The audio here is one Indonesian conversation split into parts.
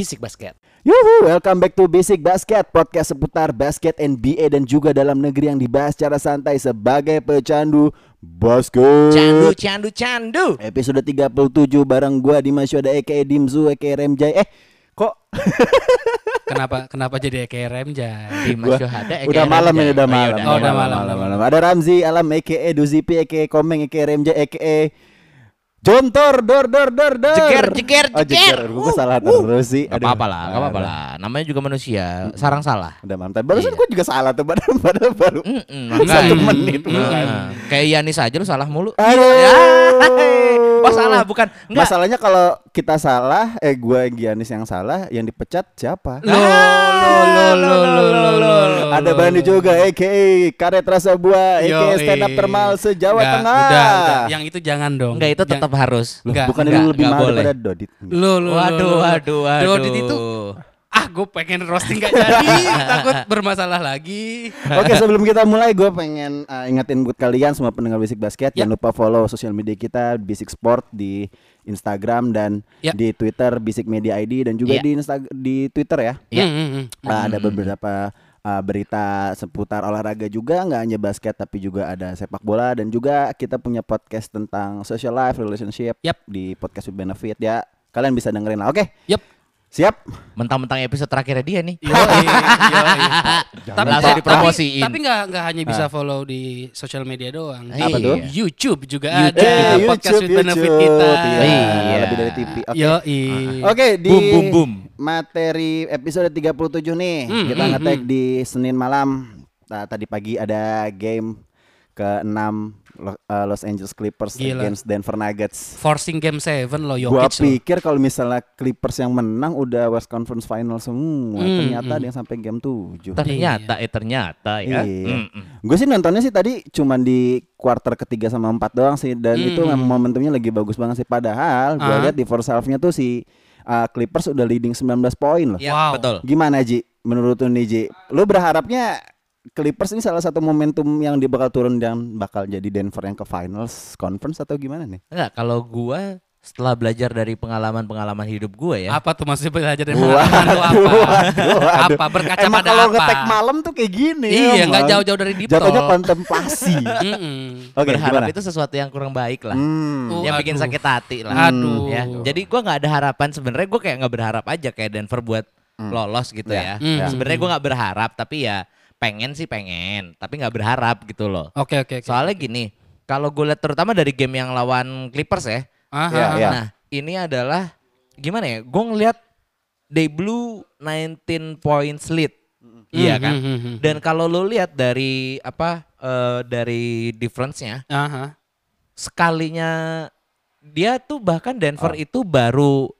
Bisik Basket. Yuhu, welcome back to Basic Basket, podcast seputar basket NBA dan juga dalam negeri yang dibahas secara santai sebagai pecandu basket. Candu, candu, candu. Episode 37 bareng gua Dimas Yoda Eke Dimzu Eke Remjay. Eh, kok Kenapa kenapa jadi? Di Gua- Masyohada, Eke udah malam ini udah Oh, iya, malam. Oh, udah malam. malam. Ada Ramzi, Alam Eke Duzipi Eke Komeng Eke Remjay Eke Jontor, dor, dor, dor, dor. Jeger, jeger, Oh, jeger. jeger. Gue salah terus sih. Gak apa-apa lah, gak apa-apa lah. Namanya juga manusia, sarang salah. Udah mantap. Barusan Iya. gue juga salah tuh, padahal, padahal baru. Mm-mm, Satu makanya. menit. Mm-mm. Kayak Yanis aja lu salah mulu. Aduh. Ya. Oh salah, bukan. Enggak. Masalahnya kalau kita salah, eh gue Giannis yang salah, yang dipecat siapa? Lo lo lo lo lo lo lo. Ada Bandi juga, a.k.a. Karet Rasa Buah, a.k.a. Yoi. stand up termal se-Jawa Tengah. Udah, udah. Yang itu jangan dong. Enggak itu tetap harus. Loh, Nggak, bukan nggak, lu lebih nggak mahal boleh. daripada Dodit. Lo lo. Waduh, waduh, waduh. Dodit itu ah gue pengen roasting gak jadi takut bermasalah lagi. Oke sebelum kita mulai gue pengen uh, ingetin buat kalian semua pendengar Basic Basket Jangan lupa follow sosial media kita Basic Sport di Instagram dan Ya. di Twitter Basic Media ID dan juga Ya. di Insta di Twitter ya Ya. Hmm. Uh, ada beberapa uh, berita seputar olahraga juga nggak hanya basket tapi juga ada sepak bola dan juga kita punya podcast tentang social life relationship Yap. di podcast with benefit ya kalian bisa dengerin lah oke Yup. Siap Mentang-mentang episode terakhirnya dia nih. Yoi, yoi. Tapi Langsung tapi- dipromosiin. Tapi nggak nggak hanya bisa follow di sosial media doang. Di Apa tuh? YouTube juga YouTube. ada Eh, podcast with benefit kita. iya. Iya. lebih dari TV oke Yoi. Oke di Boom, boom, boom. materi episode 37 nih Hmm, kita hmm, ngetek hmm. di Senin malam Nah, tadi pagi ada game ke-6 Lo- uh, Los Angeles Clippers Gila. against Denver Nuggets Forcing game 7 lo Gua Jokic lo. pikir kalau misalnya Clippers yang menang udah West Conference Final semua. Hmm, ternyata hmm. ada yang sampai game 7. Ternyata eh ternyata ya. Iya. Mm-mm. Gue sih nontonnya sih tadi cuman di quarter ketiga sama empat doang sih dan Hmm, itu hmm. memang momentumnya lagi bagus banget sih padahal gue Ah. lihat di first half-nya tuh si uh, Clippers udah leading 19 poin loh. Ya, Wow. betul. Gimana Ji? Menurut lu nih Ji? Lu berharapnya Clippers ini salah satu momentum yang dia bakal turun dan bakal jadi Denver yang ke finals conference atau gimana nih? Enggak, kalau gua setelah belajar dari pengalaman-pengalaman hidup gua ya. Apa tuh maksudnya belajar dari Waduh, pengalaman lu apa? waduh, waduh. Apa berkaca Emang pada kalau apa? ngetek malam tuh kayak gini Iya, nggak emang. jauh-jauh dari deep Jatuhnya kontemplasi. Mm-mm. Oke, berharap gimana? itu sesuatu yang kurang baik lah. Hmm. Yang bikin sakit hati lah. Aduh. Ya, jadi gua nggak ada harapan sebenarnya gua kayak nggak berharap aja kayak Denver buat lolos gitu Ya, ya. ya. Sebenarnya gua nggak berharap tapi ya pengen sih pengen, tapi nggak berharap gitu loh. Oke oke oke. Soalnya gini, kalau gue lihat terutama dari game yang lawan Clippers ya. Aha, Iya, aha. iya. Nah, ini adalah gimana ya? Gue ngeliat they blew 19 points lead. Iya Hmm, kan? hmm, hmm. Dan kalau lo lihat dari apa eh, dari difference-nya, Aha. sekalinya dia tuh bahkan Denver itu baru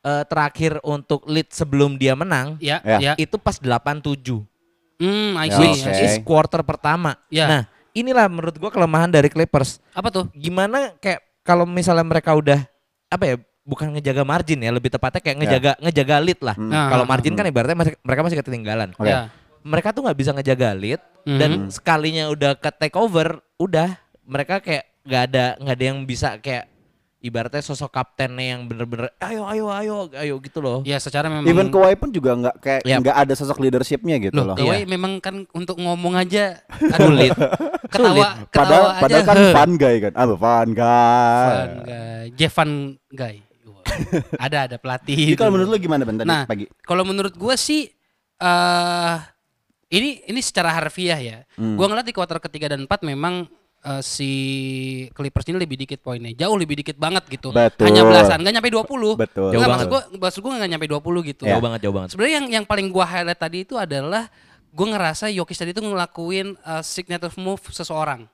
eh, terakhir untuk lead sebelum dia menang Ya, Ya. ya. itu pas 8-7 Hmm, I Ya, see. which see. is quarter pertama. Ya. Nah, inilah menurut gua kelemahan dari Clippers. Apa tuh? Gimana kayak kalau misalnya mereka udah apa ya bukan ngejaga margin ya lebih tepatnya kayak ngejaga ngejaga lead lah. Hmm. Nah, Kalau margin kan ibaratnya masih, mereka masih ketinggalan. Oke. Ya. Mereka tuh nggak bisa ngejaga lead Mhm. dan sekalinya udah ke take over udah mereka kayak nggak ada nggak ada yang bisa kayak ibaratnya sosok kaptennya yang bener-bener ayo ayo ayo ayo gitu loh. Ya secara memang Even Kawhi pun juga nggak kayak Yap. nggak ada sosok leadershipnya gitu Loh, loh. Kawhi Iya. memang kan untuk ngomong aja Sulit. ketawa ketawa Padahal aja. padahal kan fun guy kan. Ah, fun guy. Fun guy. Jevan guy. Wah. ada ada pelatih. Jadi itu. kalau menurut lu gimana Ben tadi Nah, pagi? Kalau menurut gua sih eh ini ini secara harfiah ya. Hmm. Gua ngeliat di kuarter ketiga dan empat memang eh, si Clippers ini lebih dikit poinnya. Jauh lebih dikit banget gitu. Betul. Hanya belasan, nggak nyampe 20. Betul. Jauh maksud gua maksud gua nggak nyampe 20 gitu. Jauh banget jauh banget. Sebenarnya yang yang paling gua highlight tadi itu adalah gua ngerasa Jokic tadi itu ngelakuin uh, signature move seseorang.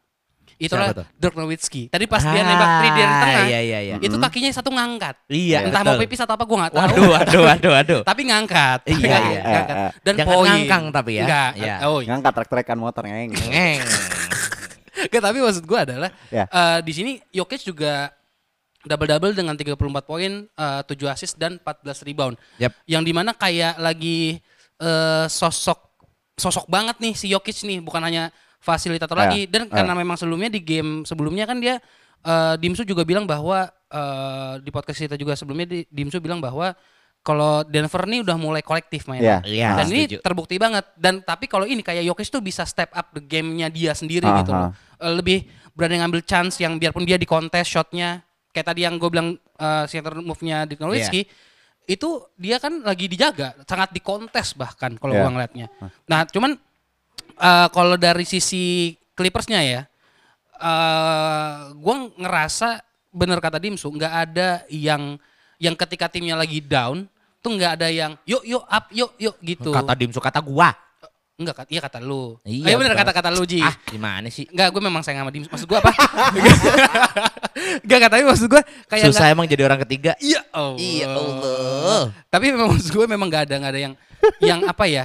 Itulah Siapa? Dirk Nowitzki. Tadi pas dia nembak three dari Ah, tengah, Iya iya iya. itu kakinya satu ngangkat. Iya. Entah mau betul. pipis atau apa gua nggak tahu. Waduh waduh waduh waduh. Tapi ngangkat. Iya, Tapi iya. ngangkat. Dan Jangan poin. ngangkang tapi ya. Enggak. Iya. Oh, Ngangkat trek-trekan motor ngeng. Ngeng. Enggak, tapi maksud gua adalah Ya. eh, di sini Jokic juga double double dengan 34 poin, eh, 7 assist dan 14 rebound. Yap. Yang di mana kayak lagi eh, sosok sosok banget nih si Jokic nih, bukan hanya fasilitator Ya, lagi dan ya. karena memang sebelumnya di game sebelumnya kan dia eh, Dimsu juga bilang bahwa eh, di podcast kita juga sebelumnya di, Dimsu bilang bahwa kalau Denver nih udah mulai kolektif mainnya. Iya. Iya. Dan ini setuju. terbukti banget. Dan tapi kalau ini kayak Jokic tuh bisa step up the game-nya dia sendiri Aha. gitu loh. Eh, Lebih berani ngambil chance yang biarpun dia di kontes shotnya kayak tadi yang gue bilang eh, signature move-nya di Nowitzki itu dia kan lagi dijaga, sangat di kontes bahkan kalau Iya. gua ngeliatnya. Nah, cuman eh, kalau dari sisi Clippersnya ya, eh gue ngerasa bener kata Dimsu nggak ada yang yang ketika timnya lagi down tuh nggak ada yang yuk yuk up yuk yuk gitu. Kata Dimsu kata gua. Enggak kata iya kata lu. Iya, Iya bener kata-kata lu Ji. Ah, gimana sih? Enggak, gue memang sayang sama Dimsu. Maksud gue apa? Enggak kata tapi maksud gue kayak Susah nggak- emang jadi orang ketiga. Iya Allah. Iya Allah. Tapi memang maksud gue memang nggak ada nggak ada yang yang apa ya?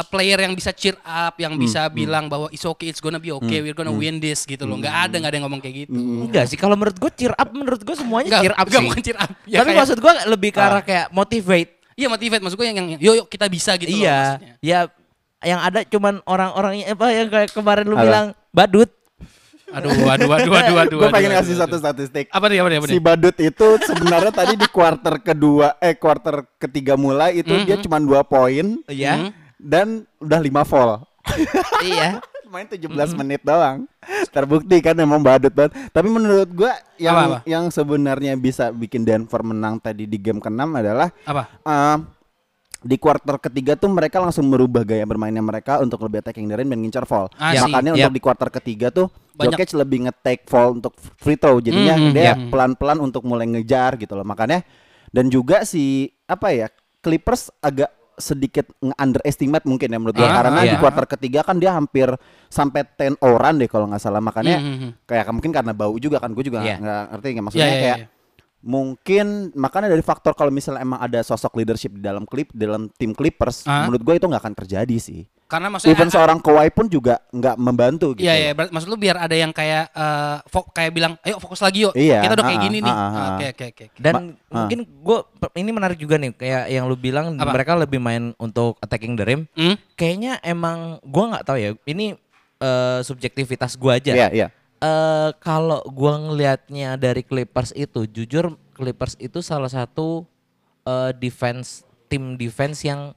A player yang bisa cheer up, yang bisa bilang bahwa it's okay, it's gonna be okay, we're gonna win this gitu loh. Nggak ada nggak ada yang ngomong kayak gitu. Enggak sih kalau menurut gue cheer up menurut gue semuanya Nggak, cheer up nggak sih. bukan cheer up. Ya, Tapi kayak- maksud gue lebih ke arah kayak motivate. Iya motivate maksud gue yang, yang yuk yuk kita bisa gitu loh iya. maksudnya. Ya yang ada cuman orang-orang apa yang kayak kemarin lu Apa? bilang badut. Aduh, aduh, aduh, aduh, aduh. Gue pengen aduh, ngasih aduh, satu aduh. statistik. Apa nih, apa nih, apa Si nih? Badut itu sebenarnya tadi di kuarter kedua eh kuarter ketiga mulai itu dia cuma dua poin Iya. Dan udah lima fall. iya. Main 17 menit doang. Terbukti kan emang badut banget. Tapi menurut gua yang Apa, apa? yang sebenarnya bisa bikin Denver menang tadi di game ke-6 adalah Apa? eh, di kuarter ketiga tuh mereka langsung merubah gaya bermainnya mereka untuk lebih attacking the rim dan ngincar fall. Ah. Makanya untuk di kuarter ketiga tuh Banyak- Jokic lebih nge-take fall untuk free throw. Jadinya Mhm, dia yap. pelan-pelan untuk mulai ngejar gitu loh. Makanya dan juga si apa ya Clippers agak sedikit nge-underestimate mungkin ya menurut gua Ah, karena iya. di kuarter ketiga kan dia hampir sampai 10 orang deh kalau nggak salah makanya Mhm. kayak mungkin karena bau juga kan gue juga Iya. nggak ngerti nggak maksudnya Iya, iya, kayak iya. mungkin makanya dari faktor kalau misalnya emang ada sosok leadership di dalam klip dalam tim Clippers Ah. menurut gue itu nggak akan terjadi sih Karena maksudnya even seorang Kawhi pun juga nggak membantu gitu Iya iya, maksud lu biar ada yang kayak eh, fo- kayak bilang, ayo fokus lagi yuk. Iya, Kita udah kayak ah, gini ah, nih. ah. Oke oke oke. Dan Ma- mungkin gue ini menarik juga nih kayak yang lu bilang Apa? mereka lebih main untuk attacking the rim. Hmm? Kayaknya emang gua nggak tahu ya. Ini eh, subjektivitas gua aja. iya iya Eh kalau gua ngelihatnya dari Clippers itu, jujur Clippers itu salah satu eh, defense tim defense yang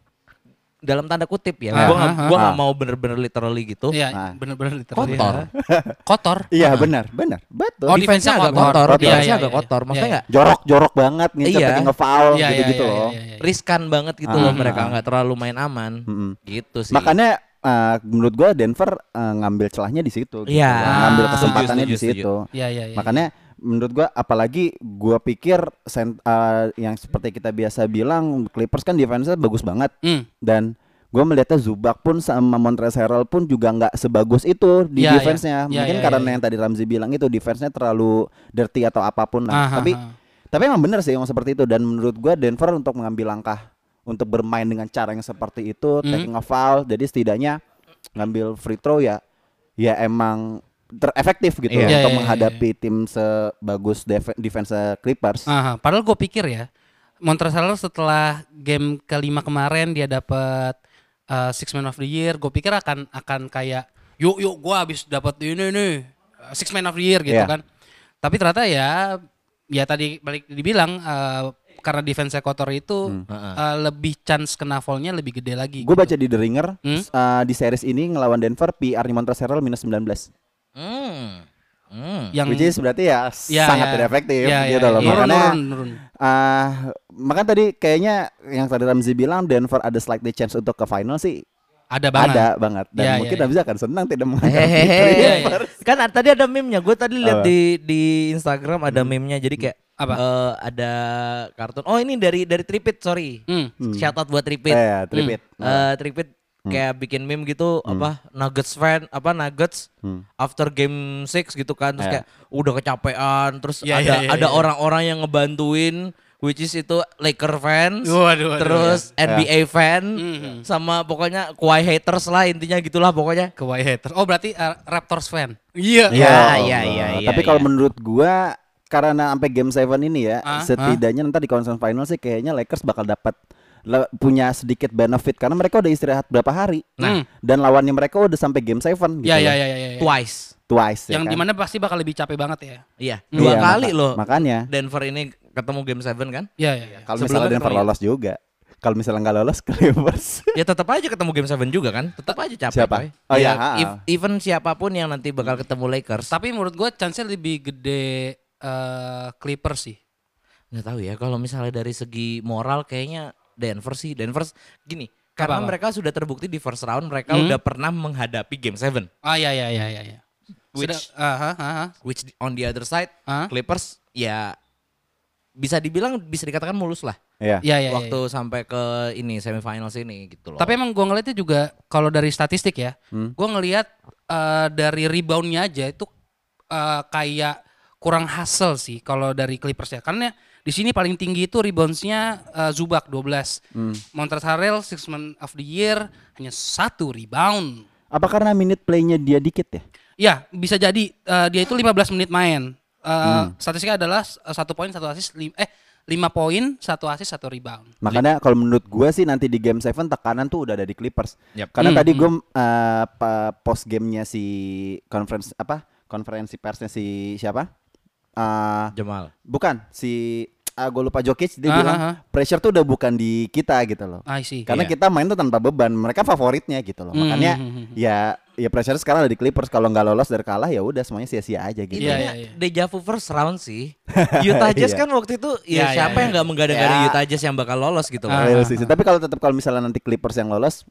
dalam tanda kutip ya. Ah, gua ah, gua ah. nggak mau bener-bener literally gitu. Iya, Nah. bener-bener literally. Kotor. Kotor. iya benar benar betul Oh, defense-nya agak kotor. kotor, Kotor. defense-nya Iya, agak iya, kotor. iya. Maksudnya Iya, nggak jorok-jorok banget ngincer Iya. tapi nge-foul Iya, gitu iya, gitu iya, loh riskan banget gitu Ah, loh ah, mereka ah. nggak terlalu main aman. Gitu sih. makanya eh, menurut gua Denver eh, ngambil celahnya di situ gitu. Iya. ngambil Ah, kesempatannya setuju, di setuju, situ Iya iya iya. Makanya menurut gua apalagi gua pikir sen- uh, yang seperti kita biasa bilang Clippers kan defense-nya bagus banget Hmm. dan gua melihatnya Zubac pun sama Montrezl Harrell pun juga nggak sebagus itu di Iya, defense-nya. iya. Iya, Mungkin iya, karena iya, yang tadi Ramzi bilang itu defense-nya terlalu dirty atau apa pun lah. Aha, tapi aha. tapi emang bener sih emang seperti itu dan menurut gua Denver untuk mengambil langkah untuk bermain dengan cara yang seperti itu, Hmm. taking a foul, jadi setidaknya ngambil free throw ya ya emang terefektif gitu Iya. untuk Iya, iya, menghadapi tim sebagus def- defense Clippers. Aha, padahal gue pikir ya, Montrezl setelah game kelima kemarin dia dapat uh, Six Man of the Year, gue pikir akan akan kayak yuk yuk gue habis dapat ini nih uh, Six Man of the Year gitu Iya. kan. Tapi ternyata ya ya tadi balik dibilang uh, karena defense kotor itu Heeh. uh, lebih chance kena foul-nya lebih gede lagi. Gue baca di The Ringer Hmm? uh, di series ini ngelawan Denver PR Montrezl minus 19. Hmm. Hmm. yang Which is berarti ya, Ya, sangat ya. tidak efektif Ya, ya, gitu loh. ya. Makanya nurun, nurun. ah, makanya tadi kayaknya yang tadi Ramzi bilang Denver ada slightly chance untuk ke final sih ada banget. ada banget dan Ya, mungkin ya, ya. Ramzi akan senang tidak menghadapi Hehehe. Clippers. kan a- tadi ada meme-nya. Gue tadi lihat di di Instagram ada meme-nya. Jadi kayak Apa? eh, ada kartun. Oh ini dari dari Tripit sorry. Hmm. Shout out buat Tripit. Eh, ya, tripit. Eh, Tripit kayak bikin meme gitu apa Nuggets fan apa Nuggets Hmm. after game 6 gitu kan terus Ya. kayak udah kecapean terus Ya, ada ya, ya, ada ya. orang-orang yang ngebantuin which is itu Laker fans Waduh, waduh, terus NBA fan Mhm. sama pokoknya Kawhi haters lah intinya gitulah pokoknya Kawhi haters. Oh berarti uh, Raptors fan. Iya. Iya, iya, iya, Tapi kalau iya. menurut gua karena sampai game 7 ini ya, Ah, setidaknya nanti di conference final sih kayaknya Lakers bakal dapat punya sedikit benefit karena mereka udah istirahat berapa hari. Nah. dan lawannya mereka udah sampai game 7 gitu. Iya iya iya iya. iya. twice Twice ya Yang kan? di mana pasti bakal lebih capek banget ya. iya Iya, dua maka- kali loh Makanya Denver ini ketemu game 7 kan? Iya, iya, iya. Kalau misalnya Denver lolos juga. Kalau misalnya nggak lolos Clippers. Ya tetap aja ketemu game 7 juga kan? Tetap aja capek. Siapa? coy. Oh, ya, iya, ha, if- even siapa pun yang nanti bakal ketemu Lakers. Tapi menurut gue chance-nya lebih gede eh, Clippers sih. nggak tahu ya kalau misalnya dari segi moral kayaknya Denver sih Denver gini karena Apa-apa? mereka sudah terbukti di first round mereka Hmm. udah pernah menghadapi game 7 Ah iya iya iya iya. iya. Sudah, Which- aha, aha, which di- on the other side aha. Clippers ya bisa dibilang bisa dikatakan mulus lah Iya. Iya iya. waktu iya. sampai ke ini semifinals ini gitu loh. Tapi emang gue ngeliatnya juga kalau dari statistik ya, Hmm. gue ngelihat eh, dari reboundnya aja itu eh, kayak kurang hasil sih kalau dari Clippers ya. Karena di sini paling tinggi itu reboundsnya eh, Zubac 12. Hmm. Montrezl Harrell Six Man of the Year hanya satu rebound. Apa karena minute playnya dia dikit ya? Ya bisa jadi eh, dia itu 15 menit main. Eh, Hmm. Statistiknya adalah eh, satu poin satu assist lim- eh lima poin satu assist satu rebound. Makanya kalau menurut gue sih nanti di game 7 tekanan tuh udah ada di Clippers. Yap. Karena Hmm, tadi hmm. gue uh, pa- post gamenya si conference apa? Konferensi persnya si siapa? Ah, Jamal. bukan si ah, gue lupa Jokic dia Ah, bilang pressure tuh udah bukan di kita gitu loh. I see. Karena Iya. kita main tuh tanpa beban, mereka favoritnya gitu loh. Hmm, Makanya hmm, hmm, ya ya pressure sekarang ada di Clippers kalau nggak lolos dari kalah ya udah semuanya sia-sia aja gitu. Iya, iya, iya. deja vu first round sih. Utah Jazz Iya. kan waktu itu ya iya, siapa iya. yang nggak menggadang-gadang Ya. Utah Jazz yang bakal lolos gitu loh. Real sih. Tapi kalau tetap kalau misalnya nanti Clippers yang lolos,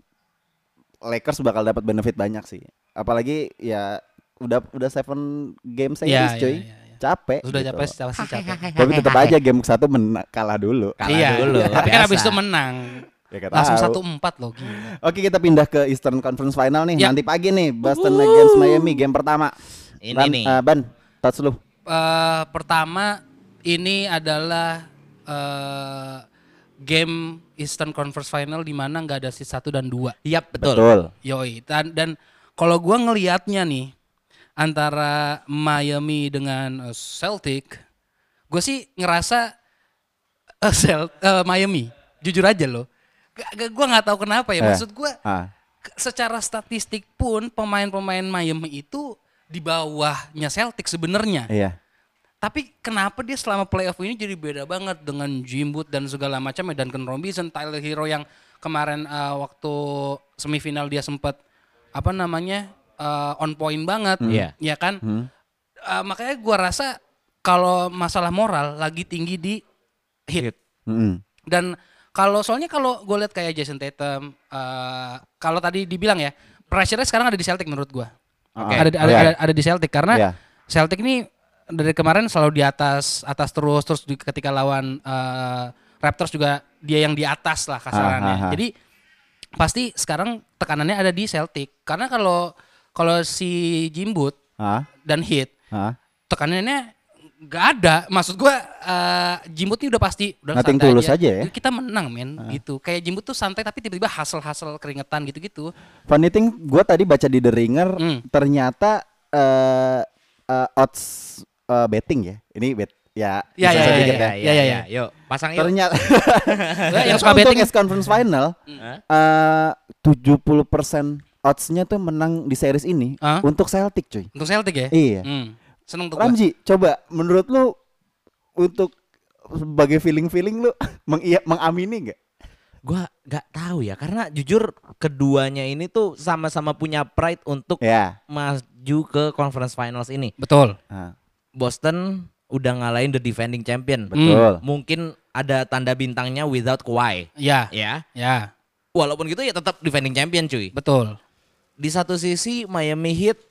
Lakers bakal dapat benefit banyak sih. Apalagi ya udah udah seven game series cuy. iya, iya, iya. Capek. Sudah gitu. capek pasti capek. Tapi tetap aja game satu men- kalah dulu. Kalah iya, dulu. Tapi kan habis itu menang. Ya, Langsung satu empat loh gila. Oke kita pindah ke Eastern Conference Final nih Ya. nanti pagi nih Boston against Miami game pertama. Ini Ban, nih. eh, Ban, touch lu. Eh, pertama ini adalah eh, game Eastern Conference Final di mana nggak ada seed 1 dan 2. Yap, betul. Betul. Yoi. Dan, dan kalau gua ngelihatnya nih antara Miami dengan eh, Celtic, gue sih ngerasa eh, Cel- eh, Miami. Jujur aja loh. Gua nggak tahu kenapa ya. Eh. Maksud gua Ah, ke- secara statistik pun pemain-pemain Miami itu di bawahnya Celtic sebenarnya. iya. Tapi kenapa dia selama playoff ini jadi beda banget dengan Jimbut dan segala macam dan Duncan Robinson, Tyler Hero yang kemarin eh, waktu semifinal dia sempat apa namanya eh, on point banget, Iya. ya kan? Hmm. Eh, makanya gua rasa kalau masalah moral lagi tinggi di hit. Mm-mm. Dan kalau soalnya kalau gue lihat kayak Jason Tatum, eh, kalau tadi dibilang ya, pressure-nya sekarang ada di Celtic menurut gua. Oke. Ada, ada, Iya. ada, ada di Celtic karena Iya. Celtic ini dari kemarin selalu di atas, atas terus, terus di- ketika lawan eh, Raptors juga dia yang di atas lah kasarannya. Ah, ah, ah. Jadi pasti sekarang tekanannya ada di Celtic karena kalau kalau si Jimbut Ah, dan Heat ah. tekanannya nggak ada maksud gua eh Jimbut ini udah pasti udah Nothing santai tulus aja ya? kita menang men gitu kayak Jimbut tuh santai tapi tiba-tiba hasil-hasil keringetan gitu-gitu Funny thing, gue tadi baca di The Ringer, Hmm. ternyata eh eh, odds eh, betting ya. Ini bet ya. Ya, ya, ya, sedikit ya, ya, ya, ya. Yuk, pasang yuk. Ternyata yang suka betting East Conference Final Hah? eh 70% oddsnya tuh menang di series ini Hah? untuk Celtic cuy. untuk Celtic ya Iya. Hmm. seneng tuh gua. Ramji, coba menurut lu untuk sebagai feeling-feeling lu mengiya mengamini nggak? Gua nggak tahu ya karena jujur keduanya ini tuh sama-sama punya pride untuk Ya. maju ke conference finals ini. betul Ah, Boston udah ngalahin the defending champion. betul. Mungkin ada tanda bintangnya without Kawhi, ya ya. ya Walaupun gitu ya tetap defending champion cuy. betul Di satu sisi Miami Heat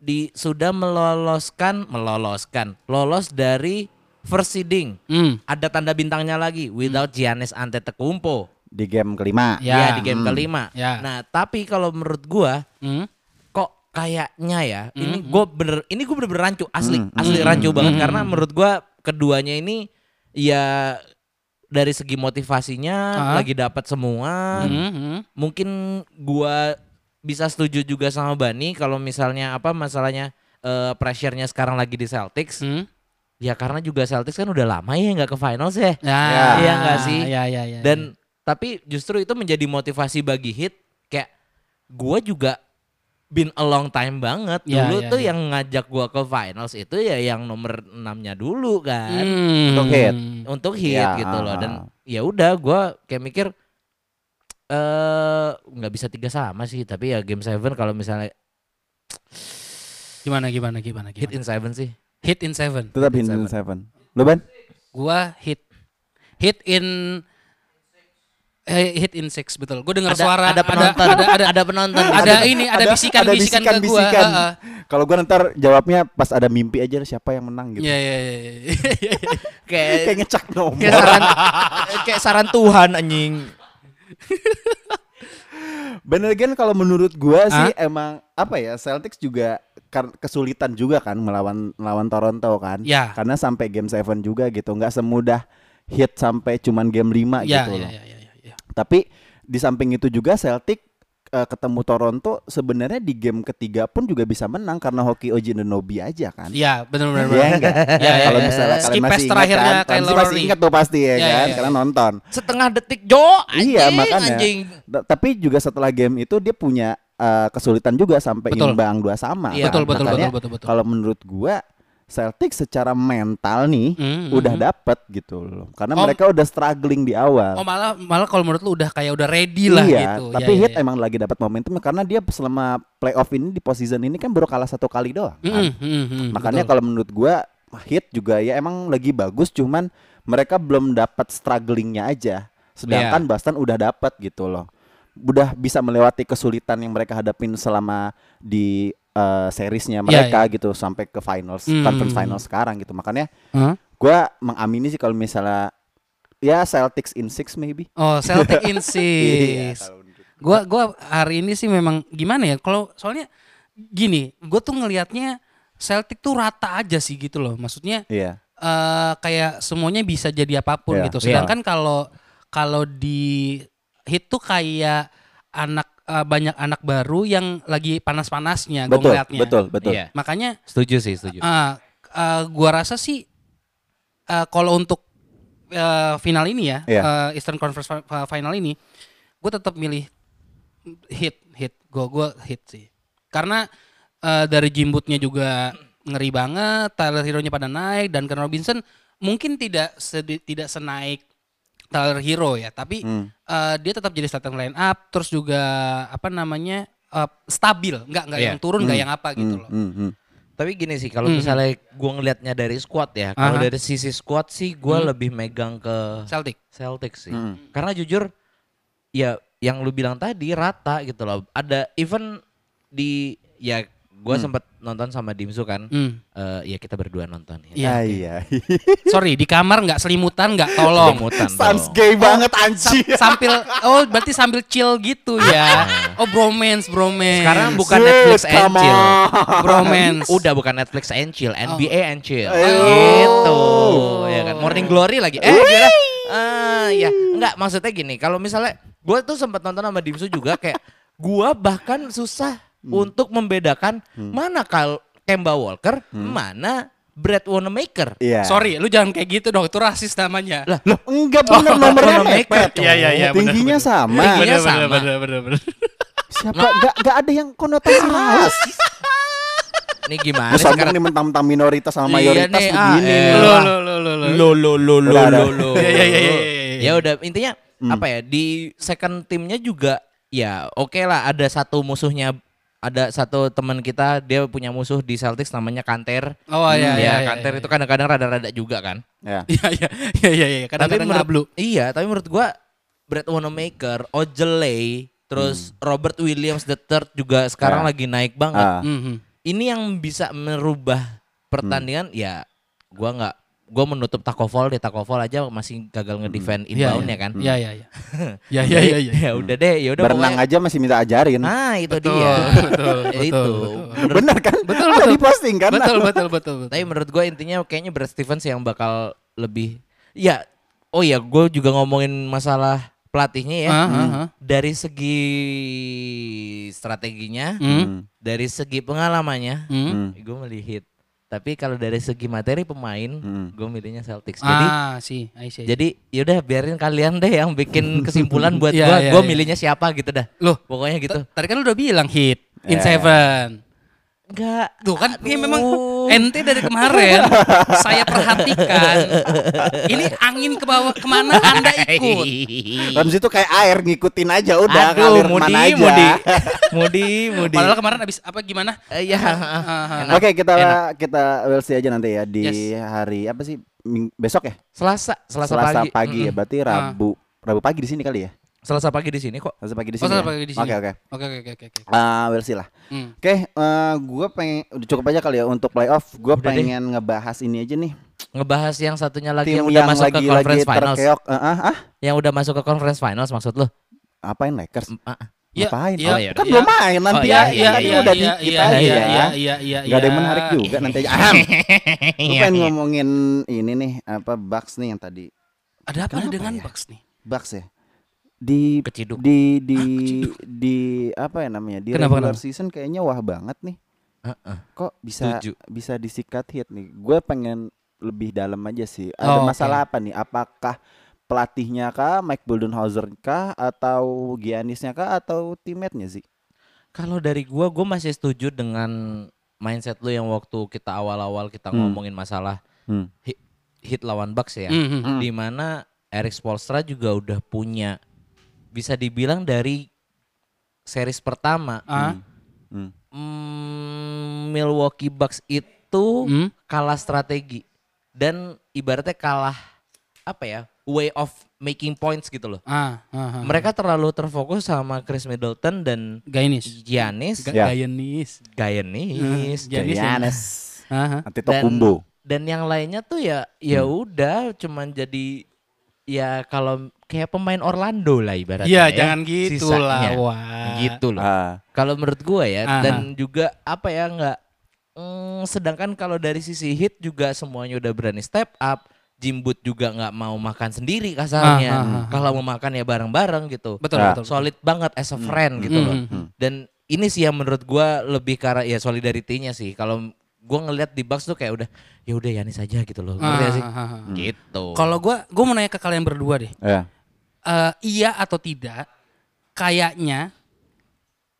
di sudah meloloskan meloloskan lolos dari first seeding. hmm. Ada tanda bintangnya lagi without Giannis Antetokounmpo. Di game kelima. Ya. Ya, di game Hmm. kelima. Ya. Nah, tapi kalau menurut gua Hmm. kok kayaknya ya ini Hmm. gue bener ini gue bener, -bener rancu asli Hmm, asli hmm, rancu banget hmm, karena menurut gua keduanya ini ya dari segi motivasinya Ah. lagi dapat semua hmm. mungkin gua bisa setuju juga sama Bani kalau misalnya apa masalahnya eh, pressure-nya sekarang lagi di Celtics Hmm. ya karena juga Celtics kan udah lama ya nggak ke finals ya Ya, Iya nggak sih? Ya, ya, ya, dan tapi justru itu menjadi motivasi bagi Hit kayak gua juga been a long time banget. Ya, Dulu ya, tuh ya. yang ngajak gua ke finals itu ya yang nomor 6-nya dulu kan. Hmm. Untuk hit. Untuk hit Ya, gitu loh dan ya udah gua kayak mikir eh nggak bisa tiga sama sih, tapi ya game seven kalau misalnya Gimana gimana gimana hit gimana. in seven sih. Hit in seven. Tetap Hit in Seven. Lu Ban? Gua hit hit in eh, hit in six betul. Gue dengar suara ada penonton, ada ada, ada penonton. ada ini ada bisikan-bisikan ke gua. bisikan-bisikan. Heeh. Kalau gua ntar jawabnya pas ada mimpi aja siapa yang menang gitu. Iya iya iya. iya. kayak Kayak ngecek nomor. kayak saran kayak saran Tuhan anjing. Bener kan kalau menurut gua sih Hah? emang apa ya Celtics juga kesulitan juga kan melawan melawan Toronto kan. Ya. Karena sampai game 7 juga gitu, nggak semudah hit sampai cuman game 5 Iya gitu iya loh. iya iya, iya. Tapi di samping itu juga Celtic eh, ketemu Toronto sebenarnya di game ketiga pun juga bisa menang karena hoki Oji Nobi aja kan. Iya benar benar. Iya enggak? Iya, iya, Kalau iya. misalnya kalian Skip pass masih ingat terakhirnya kan, Kyle pasti masih ingat tuh pasti ya Iya, kan, karena iya. nonton. Setengah detik Jo anjing, Iya, makanya. anjing. Tapi juga setelah game itu dia punya eh, kesulitan juga sampai Betul. imbang dua sama. Iya, Betul betul Makanya betul betul betul. Kalau menurut gua Celtic secara mental nih Hmm, udah dapet gitu loh. Karena Oh. mereka udah struggling di awal. Oh malah malah kalau menurut lu udah kayak udah ready lah iya, gitu. tapi Iya, iya, Heat iya. emang lagi dapat momentum karena dia selama playoff ini di postseason ini kan baru kalah satu kali doang. kan. Mm, mm, mm, Makanya kalau menurut gua Heat juga ya emang lagi bagus cuman mereka belum dapat strugglingnya aja. Sedangkan Iya. Boston udah dapat gitu loh. Udah bisa melewati kesulitan yang mereka hadapin selama di eh, seriesnya Iya, mereka gitu sampai ke finals, Hmm. conference final sekarang gitu. Makanya Hah? gua mengamini sih kalau misalnya ya Celtics in six maybe. Oh Celtic in Iya, six. kalau menurut- Gua gua hari ini sih memang gimana ya? Kalau soalnya gini, gue tuh ngelihatnya Celtic tuh rata aja sih gitu loh. Maksudnya Iya. eh kayak semuanya bisa jadi apa pun Iya, gitu. iya. Sedangkan kalau kalau di hit tuh kayak anak eh, banyak anak baru yang lagi panas-panasnya gue Betul, ngeliatnya. betul, betul. Iya. Makanya Setuju sih, setuju. ah eh, gua rasa sih eh, kalau untuk eh, final ini ya, Iya. eh, Eastern Conference fi- fi- Final ini, gue tetap milih hit, hit, gue gua hit sih. Karena eh, dari jimbutnya juga ngeri banget, Tyler Hero-nya pada naik dan Ken Robinson mungkin tidak sedi- tidak senaik Tyler Hero ya, tapi Hmm. eh, dia tetap jadi starting line up, terus juga apa namanya eh, stabil, nggak nggak Iya. yang turun, nggak Hmm. yang apa gitu Hmm, loh. hmm, hmm. Tapi gini sih, kalau Hmm. misalnya gua ngelihatnya dari squad ya, kalau dari sisi squad sih gua Hmm. lebih megang ke Celtic. Celtic sih. Hmm. Karena jujur ya yang lu bilang tadi rata gitu loh. Ada even di ya gua Hmm. sempat nonton sama Dimsu kan. Hmm. Eh, ya kita berdua nonton ya. Iya. Ah, iya. Sorry, di kamar nggak selimutan, nggak tolong. Selimutan Sans gay banget Sam- anjir. sambil oh berarti sambil chill gitu ya. Oh bromance, bromance. Sekarang bukan Shit, Netflix and chill. bromance. Udah bukan Netflix and chill, NBA and chill. Ayo. Gitu. Ya kan. Morning Glory lagi. Eh gimana? Ah, ya. Enggak, maksudnya gini, kalau misalnya gua tuh sempat nonton sama Dimsu juga kayak gua bahkan susah untuk membedakan mana kal Kemba Walker, mana Brad Wanamaker. Iya. Sorry, lu jangan kayak gitu dong. Itu rasis namanya. Lah, Loh, enggak bener nomornya Wanamaker. Iya, iya, iya, bener, Tingginya bener. sama. Tingginya sama. bener, bener, bener. Siapa? Enggak enggak ada yang konotasi ras. Ini gimana Lu sekarang? nih mentang-mentang minoritas sama Iya mayoritas nih, ah, begini. eh. nih. Lo, lo, lo, lo, lo. Lo lo lo lo lo lo. Iya, iya, iya, iya, iya. Ya udah intinya Hmm. apa ya di second timnya juga ya oke lah ada satu musuhnya ada satu teman kita dia punya musuh di Celtics namanya Kanter. Oh iya, ya, iya, iya, Kanter iya, itu kadang-kadang rada-rada juga kan. Ya. Iya, iya, iya, iya, iya. Kadang-kadang menurut ngablu. iya, tapi menurut gua Brad Wanamaker, Ojeley, terus Robert Williams the third juga sekarang Hmm. Ya. lagi naik banget. Ah. Mhm. Ini yang bisa merubah pertandingan ya gua nggak gua menutup Takovol deh Takovol aja masih gagal ngedefend Iya, inbound iya. ya kan. Iya, iya, iya. Iya, iya, iya, iya. ya udah deh, ya udah Berenang pokoknya- aja masih minta ajarin. Nah, itu Betul, dia. betul, Ya, betul, itu. betul. Bener kan? Betul, betul. di posting kan? Betul, betul, betul, betul. Tapi menurut gue intinya kayaknya Brad Stevens yang bakal lebih ya oh ya gue juga ngomongin masalah pelatihnya ya. Ah, ah, ah. Dari segi strateginya, Hmm. dari segi pengalamannya, Hmm. Hmm. gue melihat. Tapi kalau dari segi materi pemain, Hmm. gue milihnya Celtics. Jadi Ah, I see. jadi yaudah biarin kalian deh yang bikin kesimpulan buat Iya, gue. iya, Gue iya. milihnya siapa gitu dah. Loh, Pokoknya gitu. Tadi kan lu udah bilang hit. In Ya. Seven. Enggak. Tuh kan ini memang Aduh. Ente dari kemarin saya perhatikan ini angin ke bawah ke mana anda ikut Rams itu kayak air ngikutin aja udah Aduh, ngalir mudi, mana aja. mudi, mudi, mudi. padahal kemarin abis apa gimana. Ah, ah. Oke kita Enak. kita we'll see aja nanti ya di Yes. hari apa sih besok ya Selasa, Selasa, pagi. ya Mm-mm. berarti Rabu Rabu pagi di sini kali ya Selasa pagi di sini kok. Selasa pagi di Oh, sini Selasa ya? pagi di sini. oke oke oke oke oke oke Ah, we'll see lah Hmm. oke gue pengen udah cukup aja kali ya untuk playoff gue Udah deh. pengen ngebahas ini aja nih Ngebahas yang satunya lagi tim yang udah masuk lagi ke conference lagi finals. terkeok Ah, ah, ah Yang udah masuk ke conference finals maksud lu? apain Lakers ah, ah. Ya, ngapain ya, Oh, ya kan udah. belum main nanti iya, aja iya, tadi iya, udah iya, dikit iya, aja iya, ya iya, iya, iya, Gak ada yang menarik juga nanti aja Ahem. Gue pengen ngomongin ini nih apa Bucks nih yang tadi ada apa dengan ya? Bucks nih Bucks ya di Keciduk. di di di apa ya namanya di Kenapa, regular kenapa? season kayaknya wah banget nih Heeh. kok bisa Setuju. bisa disikat hit nih gue pengen lebih dalam aja sih ada Oh, masalah apa nih apakah pelatihnya kah Mike Budenholzer kah atau Giannisnya kah atau teammate-nya sih Kalau dari gua, gua masih setuju dengan mindset lu yang waktu kita awal-awal kita Hmm. ngomongin masalah hmm. hit, hit lawan Bucks ya. Hmm, hmm. Hmm. Di mana Eric Spoelstra juga udah punya bisa dibilang dari series pertama Ah, Hmm. mm, Milwaukee Bucks itu hmm. kalah strategi dan ibaratnya kalah apa ya way of making points gitu loh. ah, ah, ah. Mereka terlalu terfokus sama Chris Middleton dan Giannis Giannis, Ga- Ya. Giannis Giannis, Giannis ya. Giannis Ah, ah. nanti Tokumbo dan yang lainnya tuh ya ya udah cuman jadi ya kalau kayak pemain Orlando lah ibaratnya. Iya, ya, jangan gitu lah, wah. Gitu loh. ah. Kalau menurut gua ya Aha. dan juga apa ya nggak mm, sedangkan kalau dari sisi hit juga semuanya udah berani step up. Jimbut juga nggak mau makan sendiri kasarnya. Ah, ah, ah, Kalau mau makan ya bareng-bareng gitu. Betul, Ah. betul. Solid banget as a friend gitu Hmm, loh. hmm, hmm. Dan ini sih yang menurut gua lebih karena ya solidarity-nya sih. Kalau gua ngelihat di Bucks tuh kayak udah ya udah Yanis aja gitu loh. Ah, ah, ah, ah. Gitu. Kalau gua gua mau nanya ke kalian berdua deh. ya Eh, iya atau tidak? Kayaknya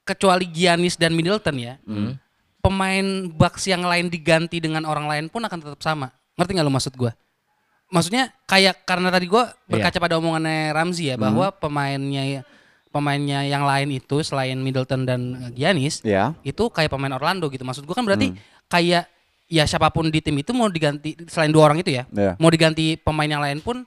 kecuali Giannis dan Middleton ya, Hmm. pemain Bucks yang lain diganti dengan orang lain pun akan tetap sama. Ngerti nggak lo maksud gua? Maksudnya kayak karena tadi gua berkaca pada omongannya Ramzi ya bahwa pemainnya pemainnya yang lain itu selain Middleton dan Giannis ya itu kayak pemain Orlando gitu. Maksud gua kan berarti kayak ya siapa pun di tim itu mau diganti selain dua orang itu ya, ya mau diganti pemain yang lain pun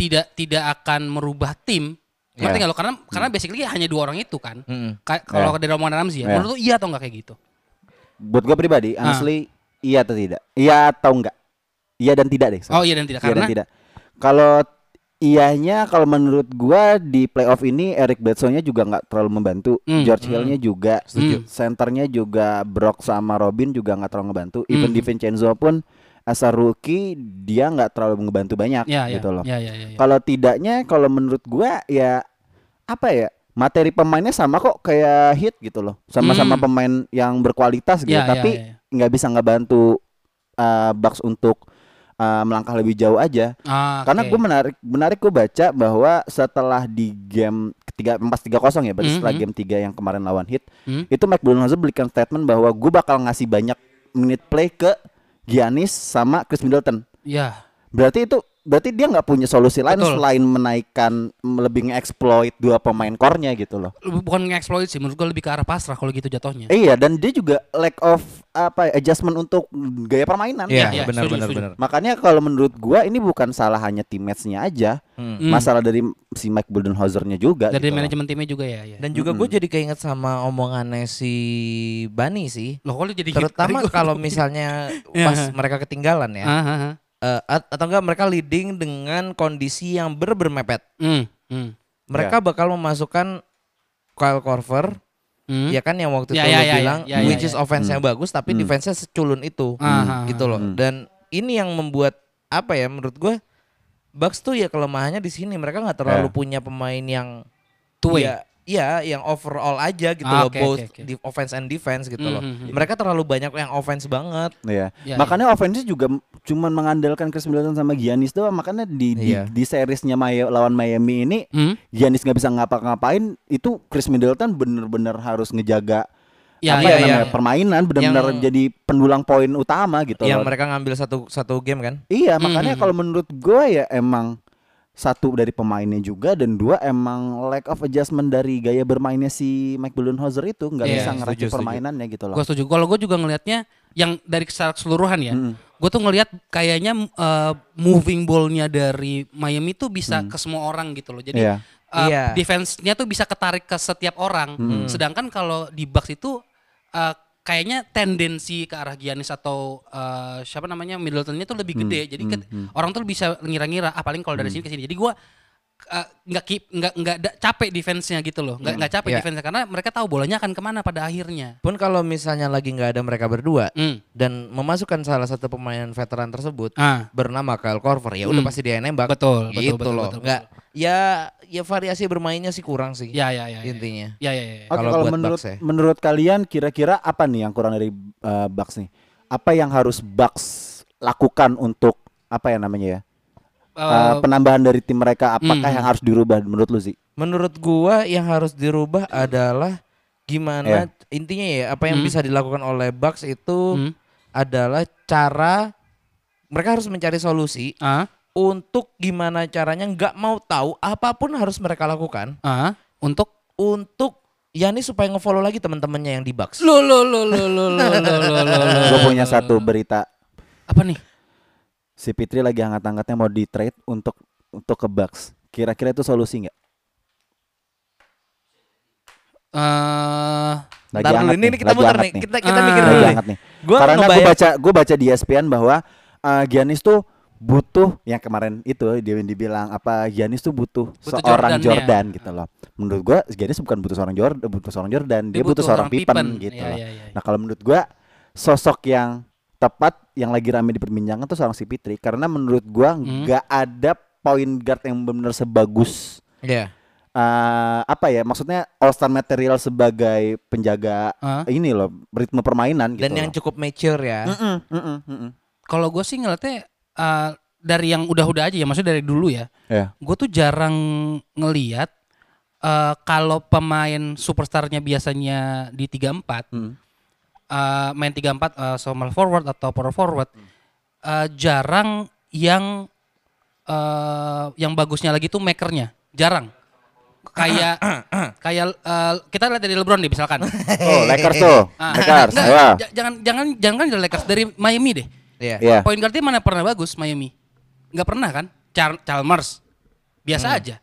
tidak tidak akan merubah tim. Ngerti Ya. nggak lo? Karena karena basically hanya dua orang itu kan. Kayak kalau dari omongan Ramzi ya, Ya. menurut lu iya atau enggak kayak gitu? buat gue pribadi Ah. honestly iya atau tidak iya atau enggak iya dan tidak deh Oh iya dan tidak Iya dan karena tidak. Kalau iyanya kalau menurut gua di playoff ini Eric Bledsoe-nya juga nggak terlalu membantu. Hmm, George hmm. Hill-nya juga. Setuju. Centernya juga Brock sama Robin juga nggak terlalu ngebantu. Even Hmm. DiVincenzo pun as a rookie dia nggak terlalu ngebantu banyak ya, ya, gitu loh. ya, ya, ya, ya. Kalau tidaknya kalau menurut gua ya apa ya? Materi pemainnya sama kok kayak hit gitu loh. Sama-sama Hmm. pemain yang berkualitas gitu. Ya, ya, Tapi ya, ya. nggak bisa ngebantu uh, Bucks untuk uh, melangkah lebih jauh aja. Ah, Karena oke. gue menarik menarik gue baca bahwa setelah di game ketiga empat tiga kosong ya, berarti Mhm. setelah game tiga yang kemarin lawan Heat, Hmm. itu Mike Budenholzer berikan statement bahwa gue bakal ngasih banyak menit play ke Giannis sama Chris Middleton. ya. Berarti itu berarti dia nggak punya solusi lain Betul. selain menaikkan lebih nge-exploit dua pemain core-nya gitu loh. bukan nge-exploit sih menurut gue lebih ke arah pasrah kalau gitu jatuhnya. Iya, dan dia juga lack of apa ya, adjustment untuk gaya permainan. Iya, iya, benar setuju, benar setuju. benar. Makanya kalau menurut gua ini bukan salah hanya teammates-nya aja, Hmm. Hmm. masalah dari si Mike Budenholzer-nya juga. Dari gitu manajemen timnya juga ya, ya. Dan juga gue jadi keinget sama omongannya si Bani sih. Loh lu jadi Terutama tadi gua- kalau misalnya Iya. pas mereka ketinggalan ya. At- atau enggak mereka leading dengan kondisi yang ber bermepet. Hmm, hmm, Mereka bakal memasukkan Kyle Korver, hmm. ya kan yang waktu Ya, itu ya, lo ya, bilang ya, ya, which ya. is offense-nya bagus tapi Hmm. defense-nya seculun itu. Ah, ah, gitu loh. Hmm. Dan ini yang membuat apa ya menurut gue Bucks tuh ya kelemahannya di sini mereka nggak terlalu Ya. punya pemain yang Two way. ya, ya yang overall aja gitu Ah, loh oke, both di offense and defense gitu loh. Mhm, mhm. Mereka terlalu banyak yang offense banget. Iya. Ya, makanya offense juga cuman mengandalkan Chris Middleton sama Giannis doang. Makanya di di, Iya. di seriesnya Maya, lawan Miami ini Hmm? Giannis nggak bisa ngapa-ngapain, itu Chris Middleton bener-bener harus ngejaga Ya, apa iya, ya namanya yang- permainan benar-benar jadi pendulang poin utama gitu yang loh. mereka ngambil satu satu game kan? Iya, makanya Mhm. kalau menurut gue ya emang satu dari pemainnya juga dan dua emang lack of adjustment dari gaya bermainnya si Mike Budenholzer itu nggak Iya, bisa setuju. permainannya gitu loh. Gue setuju. Kalau gue juga ngelihatnya yang dari secara keseluruhan ya, Mm. gue tuh ngelihat kayaknya uh, moving ballnya dari Miami tuh bisa ke semua orang gitu loh. Jadi Iya. uh, Iya. defense-nya tuh bisa ketarik ke setiap orang. Sedangkan kalau di Bucks itu uh, kayaknya tendensi ke arah Giannis atau uh, siapa namanya Middleton-nya tuh lebih gede. Jadi ke- orang tuh bisa ngira-ngira ah paling kalau dari sini ke sini. Jadi gua nggak keep nggak nggak da- capek defense-nya gitu loh. Nggak nggak capek Iya. defense-nya karena mereka tahu bolanya akan ke mana pada akhirnya. Pun kalau misalnya lagi nggak ada mereka berdua Hmm. dan memasukkan salah satu pemain veteran tersebut Ah. bernama Kyle Korver ya udah Hmm. pasti dia nembak. Betul, betul, gitu betul, loh. betul, Nggak ya ya variasi bermainnya sih kurang sih Ya ya ya. ya. intinya. Ya ya ya. ya. Oke, Kalau menurut ya. menurut kalian kira-kira apa nih yang kurang dari uh, Bucks nih? Apa yang harus Bucks lakukan untuk apa ya namanya ya? uh, penambahan dari tim mereka apakah hmm. yang harus dirubah menurut lu sih? Menurut gua yang harus dirubah adalah gimana yeah. intinya ya apa yang hmm. bisa dilakukan oleh Bucks itu hmm. adalah cara mereka harus mencari solusi uh. untuk gimana caranya nggak mau tahu apa pun harus mereka lakukan uh. untuk untuk Yani supaya ngefollow lagi teman-temannya yang di Bucks. Lo lo lo lo lo lo lo lo. Gue punya satu berita. Apa nih? Si Fitri lagi hangat-hangatnya mau di trade untuk untuk ke Bucks. Kira-kira itu solusi nggak? Eh, Lagi hangat ini, nih, kita lagi muter hangat nih. nih. Kita kita mikir Lagi dulu. nih. hangat nih. Gua Karena gue baca gue baca di ESPN bahwa uh, Giannis tuh butuh yang kemarin itu dia dibilang apa Giannis tuh butuh, Butuh seorang Jordan-nya. Jordan gitu loh. Menurut gua Giannis bukan butuh seorang Jordan, butuh seorang Jordan, dia, butuh, seorang Pippen, gitu Iya, loh. iya, iya. Nah, kalau menurut gua sosok yang tepat yang lagi rame diperbincangkan tuh seorang si Fitri karena menurut gua Hmm. nggak ada point guard yang benar sebagus Iya. uh, apa ya maksudnya all star material sebagai penjaga Hah? ini loh ritme permainan gitu Dan yang loh. cukup mature ya. Mm-mm, mm-mm, mm-mm. Kalau gue sih ngeliatnya eh, dari yang udah-udah aja ya, maksudnya dari dulu ya. Ya. Gue tuh jarang ngeliat eh, kalau pemain superstarnya biasanya di 34 Hmm. Eh, main 34 eh, small forward atau power forward eh, jarang yang eh, yang bagusnya lagi tuh makernya jarang kayak kayak eh, kita lihat dari LeBron deh misalkan Oh, Lakers tuh. Ah, Lakers. j- jangan jangan jangan kan dari Lakers dari Miami deh Iya. Iya. Point guardnya mana pernah bagus Miami? Nggak pernah kan? Char- Chalmers biasa aja.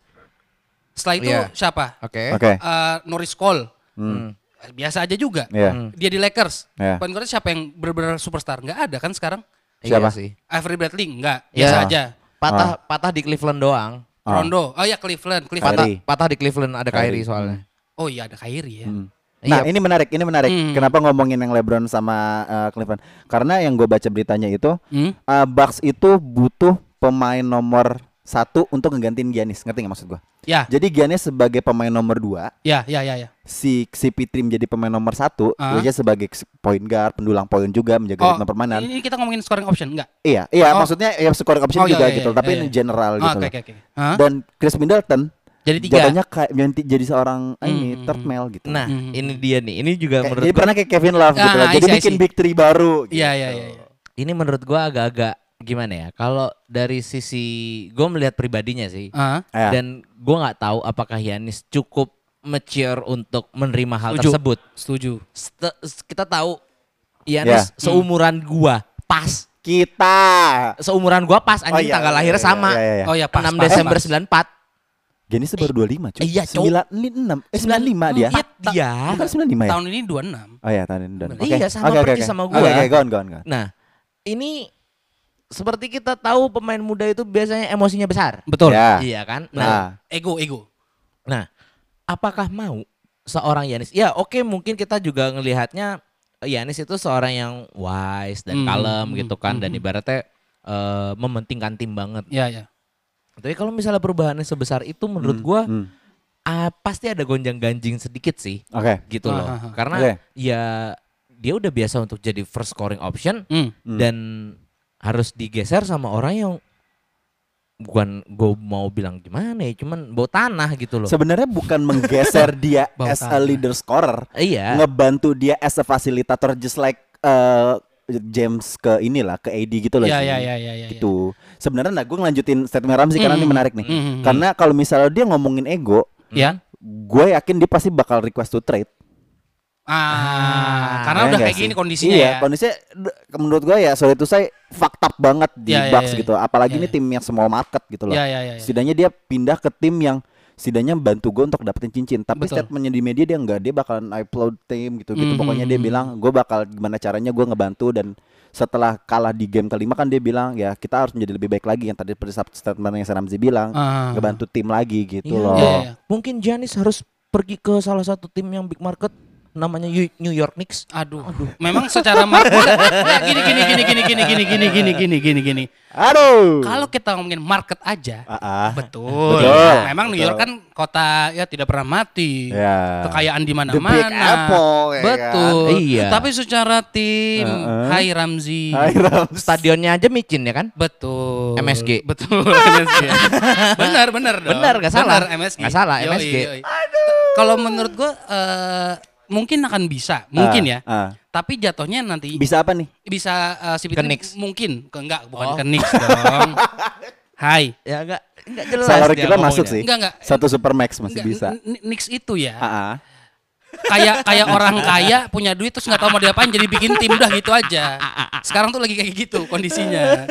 Setelah itu Iya. siapa? Oke. Oke. Eh, Norris Cole Hmm. Biasa aja juga. Iya. Dia di Lakers. Iya. Point guardnya siapa yang benar-benar superstar? Nggak ada kan sekarang? Siapa? Iya sih. Avery Bradley nggak, Iya. biasa aja. Patah patah di Cleveland doang. Ah. Rondo, oh ya Cleveland, Patah Cleveland. Kyrie. patah di Cleveland ada Kyrie Kyrie. soalnya. Oh iya ada Kyrie ya. Hmm. Nah, Iya. ini menarik, ini menarik. Hmm. Kenapa ngomongin yang LeBron sama uh, Cleveland? Karena yang gue baca beritanya itu, Hmm? uh, Bucks itu butuh pemain nomor satu untuk ngegantiin Giannis. Ngerti nggak maksud gue? Ya, Jadi Giannis sebagai pemain nomor dua, ya, ya, ya, ya. si si Pitri menjadi pemain nomor satu, Ah. dia sebagai point guard, pendulang poin juga menjaga Oh, ritme permainan. ini kita ngomongin scoring option enggak? Iya, iya, Oh. maksudnya ya scoring option Oh, iya, juga iya, gitu, iya, tapi iya, ini iya. general Oh, gitu Oke, loh. oke, oke. Hah? Dan Chris Middleton Jadi tiga. jatuhnya kayak jadi, jadi seorang Hmm, ini hmm, third hmm. male gitu. Nah, Hmm. ini dia nih. Ini juga Kayak- menurut jadi gua, pernah kayak Kevin Love gitu Ah, loh. I Jadi see, I bikin see. big three baru. Iya, gitu. iya, iya. iya. ini menurut gua agak-agak gimana ya? Kalau dari sisi gua melihat pribadinya sih. Ah, Ya. Dan gua nggak tahu apakah Yanis cukup mature untuk menerima hal Setuju. tersebut. setuju. Ste- kita tahu Yanis Ya. seumuran gua pas. Kita. Seumuran gua pas anjing iya, tanggal iya, lahirnya iya, sama. iya, iya. Oh ya pas. 6 pas, Desember pas. 94. Gini baru 25 cuy. Iya, Cok. 96 eh 95 dia. Iya, Dia. Bukan 95 ya? Tahun ini 26. Oh iya tahun ini dan. Iya, sama persis sama gua. Oke, oke, go on, go on, go on. Nah, ini seperti kita tahu pemain muda itu biasanya emosinya besar. Betul. Ya. Iya kan? Nah. Nah, Ego, ego. nah, apakah mau seorang Yanis? Ya, oke mungkin kita juga ngelihatnya Yanis itu seorang yang wise dan Hmm, kalem hmm, gitu kan hmm, dan hmm. ibaratnya eh, mementingkan tim banget. Ya, ya. Tapi kalau misalnya perubahannya sebesar itu menurut Hmm, gua hmm. ah, pasti ada gonjang-ganjing sedikit sih Oke. gitu loh. Ah, ah, ah. Karena Oke. ya dia udah biasa untuk jadi first scoring option Hmm. Hmm. dan harus digeser sama orang yang bukan gue mau bilang gimana ya, cuman bau tanah gitu loh. Sebenarnya bukan menggeser dia as a tanah. leader scorer, iya. ngebantu dia as a fasilitator just like uh, James ke inilah ke AD gitu loh. Iya iya iya iya iya. Gitu. Sebenarnya nah gue ngelanjutin statement Ramzi karena ini Mm, menarik nih. mm, mm, Karena kalau misalnya dia ngomongin ego, Ya. gue yakin dia pasti bakal request to trade. Ah, karena Ya udah nggak kayak sih? gini kondisinya iya, ya. kondisinya menurut gue ya sorry itu saya fucked up banget di Iya, iya, Bucks iya. gitu. Apalagi Iya, ini iya. tim yang small market gitu loh. Iya iya iya. iya. Setidaknya dia pindah ke tim yang setidaknya bantu gue untuk dapetin cincin. Tapi Betul. statementnya di media dia enggak, dia bakalan upload tim gitu gitu. Mhm, Pokoknya dia mhm. bilang gue bakal gimana caranya gue ngebantu dan setelah kalah di game kelima kan dia bilang ya kita harus menjadi lebih baik lagi yang tadi seperti statement yang Ramzi bilang Ah. ngebantu tim lagi gitu Iya. loh. Iya, iya. Mungkin Giannis harus pergi ke salah satu tim yang big market namanya New York Knicks. Aduh. Memang secara market ya, gini gini gini gini gini gini gini gini gini gini gini. Aduh. Kalau kita ngomongin market aja, Ah, ah. betul. Betul. Memang New Betul. York kan kota ya tidak pernah mati. Ya. Kekayaan di mana-mana. Apple, ya Betul. kan? Iya. Tapi secara tim, Heeh. Hai Ramzi. Hai, Rams. Stadionnya aja micin ya kan? Betul. MSG. Betul. MSG. benar, benar dong. Benar, nggak salah. Benar, MSG. Nggak salah, Yoi, MSG. yoi. Kalau menurut gua eh, mungkin akan bisa, mungkin Ah, ya. ah. Tapi jatuhnya nanti Bisa apa nih? bisa eh, si Ke Fitri Knicks. mungkin ke enggak bukan Oh. ke Knicks dong. Hai. Ya enggak enggak jelas. Salary kita masuk sih. Enggak, enggak. Satu supermax masih Enggak, bisa. Knicks itu ya. Ah, ah. kayak kayak orang kaya punya duit terus nggak tahu mau diapain jadi bikin tim udah gitu aja. Sekarang tuh lagi kayak gitu kondisinya.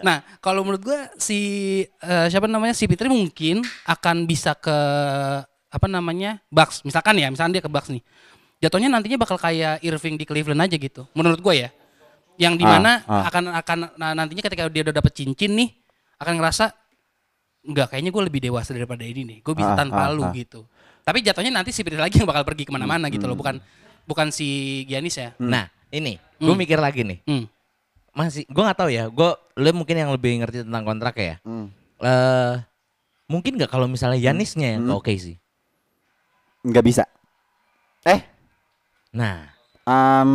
Nah kalau menurut gua si eh, siapa namanya si Fitri mungkin akan bisa ke apa namanya Bucks misalkan ya misalkan dia ke Bucks nih jatuhnya nantinya bakal kayak Irving di Cleveland aja gitu menurut gue ya yang di mana Ah, ah. akan akan nah, nantinya ketika dia udah dapet cincin nih akan ngerasa enggak kayaknya gue lebih dewasa daripada ini nih gue bisa Ah, tanpa ah, lu ah. gitu tapi jatuhnya nanti si Fitri lagi yang bakal pergi ke mana-mana gitu loh bukan bukan si Giannis ya Nah, ini gue Hmm. mikir lagi nih. Hmm. Masih gue nggak tahu ya. Gue lu mungkin yang lebih ngerti tentang kontrak ya. Hmm. Eh mungkin nggak kalau misalnya Yanisnya yang Hmm. oke sih. Nggak bisa. Eh, Nah, um,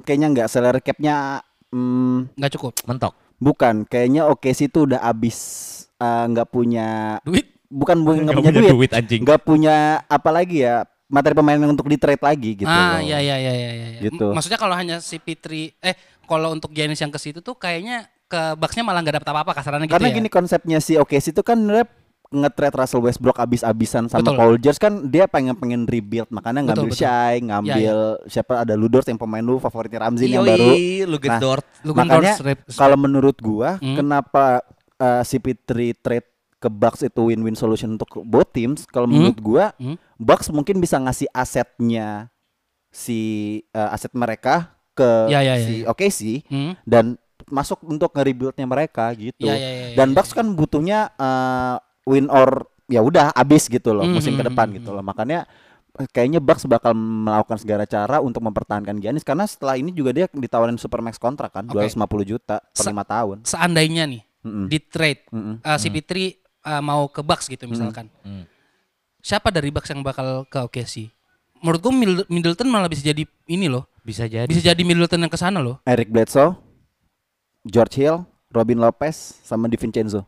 kayaknya nggak salary capnya mm, nggak cukup mentok. bukan. Kayaknya oke sih itu udah abis eh, nggak punya duit bukan bu- nggak punya punya duit, anjing. nggak punya apa lagi ya materi pemain untuk di trade lagi gitu. ah loh. ya ya ya ya. Gitu. M- maksudnya kalau hanya si Fitri eh kalau untuk Giannis yang ke situ tuh kayaknya ke Bucks-nya malah nggak dapet apa-apa kasarannya gitu Karena ya gini konsepnya si OKC itu kan rep nge-trade Russell Westbrook abis-abisan sama Betul. Paul George kan dia pengen pengen rebuild makanya ngambil Betul. Shai, ngambil siapa ada Ludors yang pemain lu favoritnya Ramzi yang baru. Nah, Dort. Makanya Kalau menurut gua Hmm. kenapa uh, si Pitri trade ke Bucks itu win-win solution untuk both teams? Kalau Hmm. menurut gua Hmm. Bucks mungkin bisa ngasih asetnya si uh, aset mereka ke Ya, ya, ya, si ya. OKC Hmm. dan masuk untuk nge-rebuildnya mereka gitu. Ya, ya, ya, ya, dan ya, Bucks kan butuhnya uh, win or ya udah abis gitu loh Hmm, musim ke hmm, depan hmm, gitu loh. Makanya eh, kayaknya Bucks bakal melakukan segala cara untuk mempertahankan Giannis karena setelah ini juga dia ditawarin supermax kontrak kan Oke. 250 juta per Sa- lima tahun. seandainya nih Mm-mm. di trade Mm-mm. uh, si Fitri uh, mau ke Bucks gitu misalkan Hmm. siapa dari Bucks yang bakal ke OKC menurut Mid- Middleton malah bisa jadi ini loh Bisa jadi. bisa jadi Middleton yang ke sana loh Eric Bledsoe, George Hill, Robin Lopez sama DiVincenzo.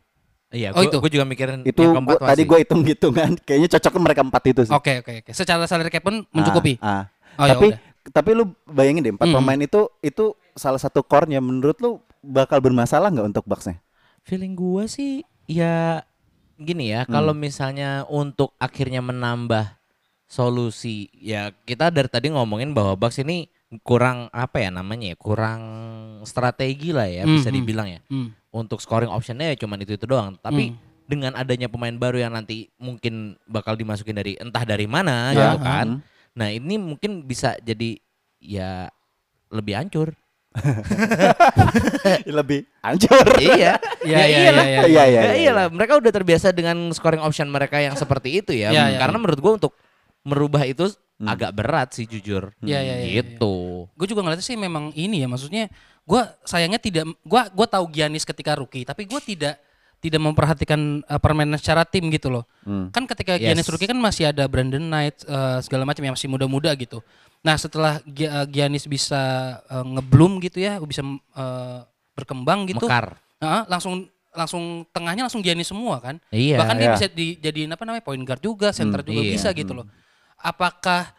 Iya, Oh, gua, itu. gua juga mikirin Itu yang keempat gua- tadi gue hitung hitungan kayaknya cocoknya mereka empat itu sih. oke oke oke secara salary cap pun mencukupi Ah, ah. oh, ya tapi udah. tapi lu bayangin deh empat Mm. pemain itu itu salah satu core-nya menurut lu bakal bermasalah nggak untuk Bucks-nya? Feeling gua sih ya gini ya, kalau misalnya untuk akhirnya menambah solusi ya kita dari tadi ngomongin bahwa Bucks ini kurang apa ya namanya ya, kurang strategi lah ya bisa Mhm. dibilang ya. Hmm. Untuk scoring optionnya ya cuman itu-itu doang. Tapi Hmm. dengan adanya pemain baru yang nanti mungkin bakal dimasukin dari entah dari mana Ya. gitu kan. Mhm. Nah, ini mungkin bisa jadi ya lebih hancur. Lebih hancur. iya. Iya, iya, iyalah. iya, iya, iya, Ya iya. iyalah, mereka udah terbiasa dengan scoring option mereka yang seperti itu ya. Iya, iya, Karena menurut gua untuk merubah itu Hmm. agak berat sih jujur. Iya, iya, iya, Gitu. gue juga ngeliatnya sih memang ini ya maksudnya gue sayangnya tidak gue gua tahu Giannis ketika rookie tapi gue tidak tidak memperhatikan uh, permainan secara tim gitu loh Hmm. kan ketika Yes. Giannis rookie kan masih ada Brandon Knight uh, segala macam yang masih muda-muda gitu nah setelah uh, Giannis bisa uh, ngebloom gitu ya bisa uh, berkembang gitu Mekar. Heeh, langsung langsung tengahnya langsung Giannis semua kan. Iya, Bahkan dia iya. bisa dijadiin apa namanya point guard juga, center juga iya. bisa gitu loh. Apakah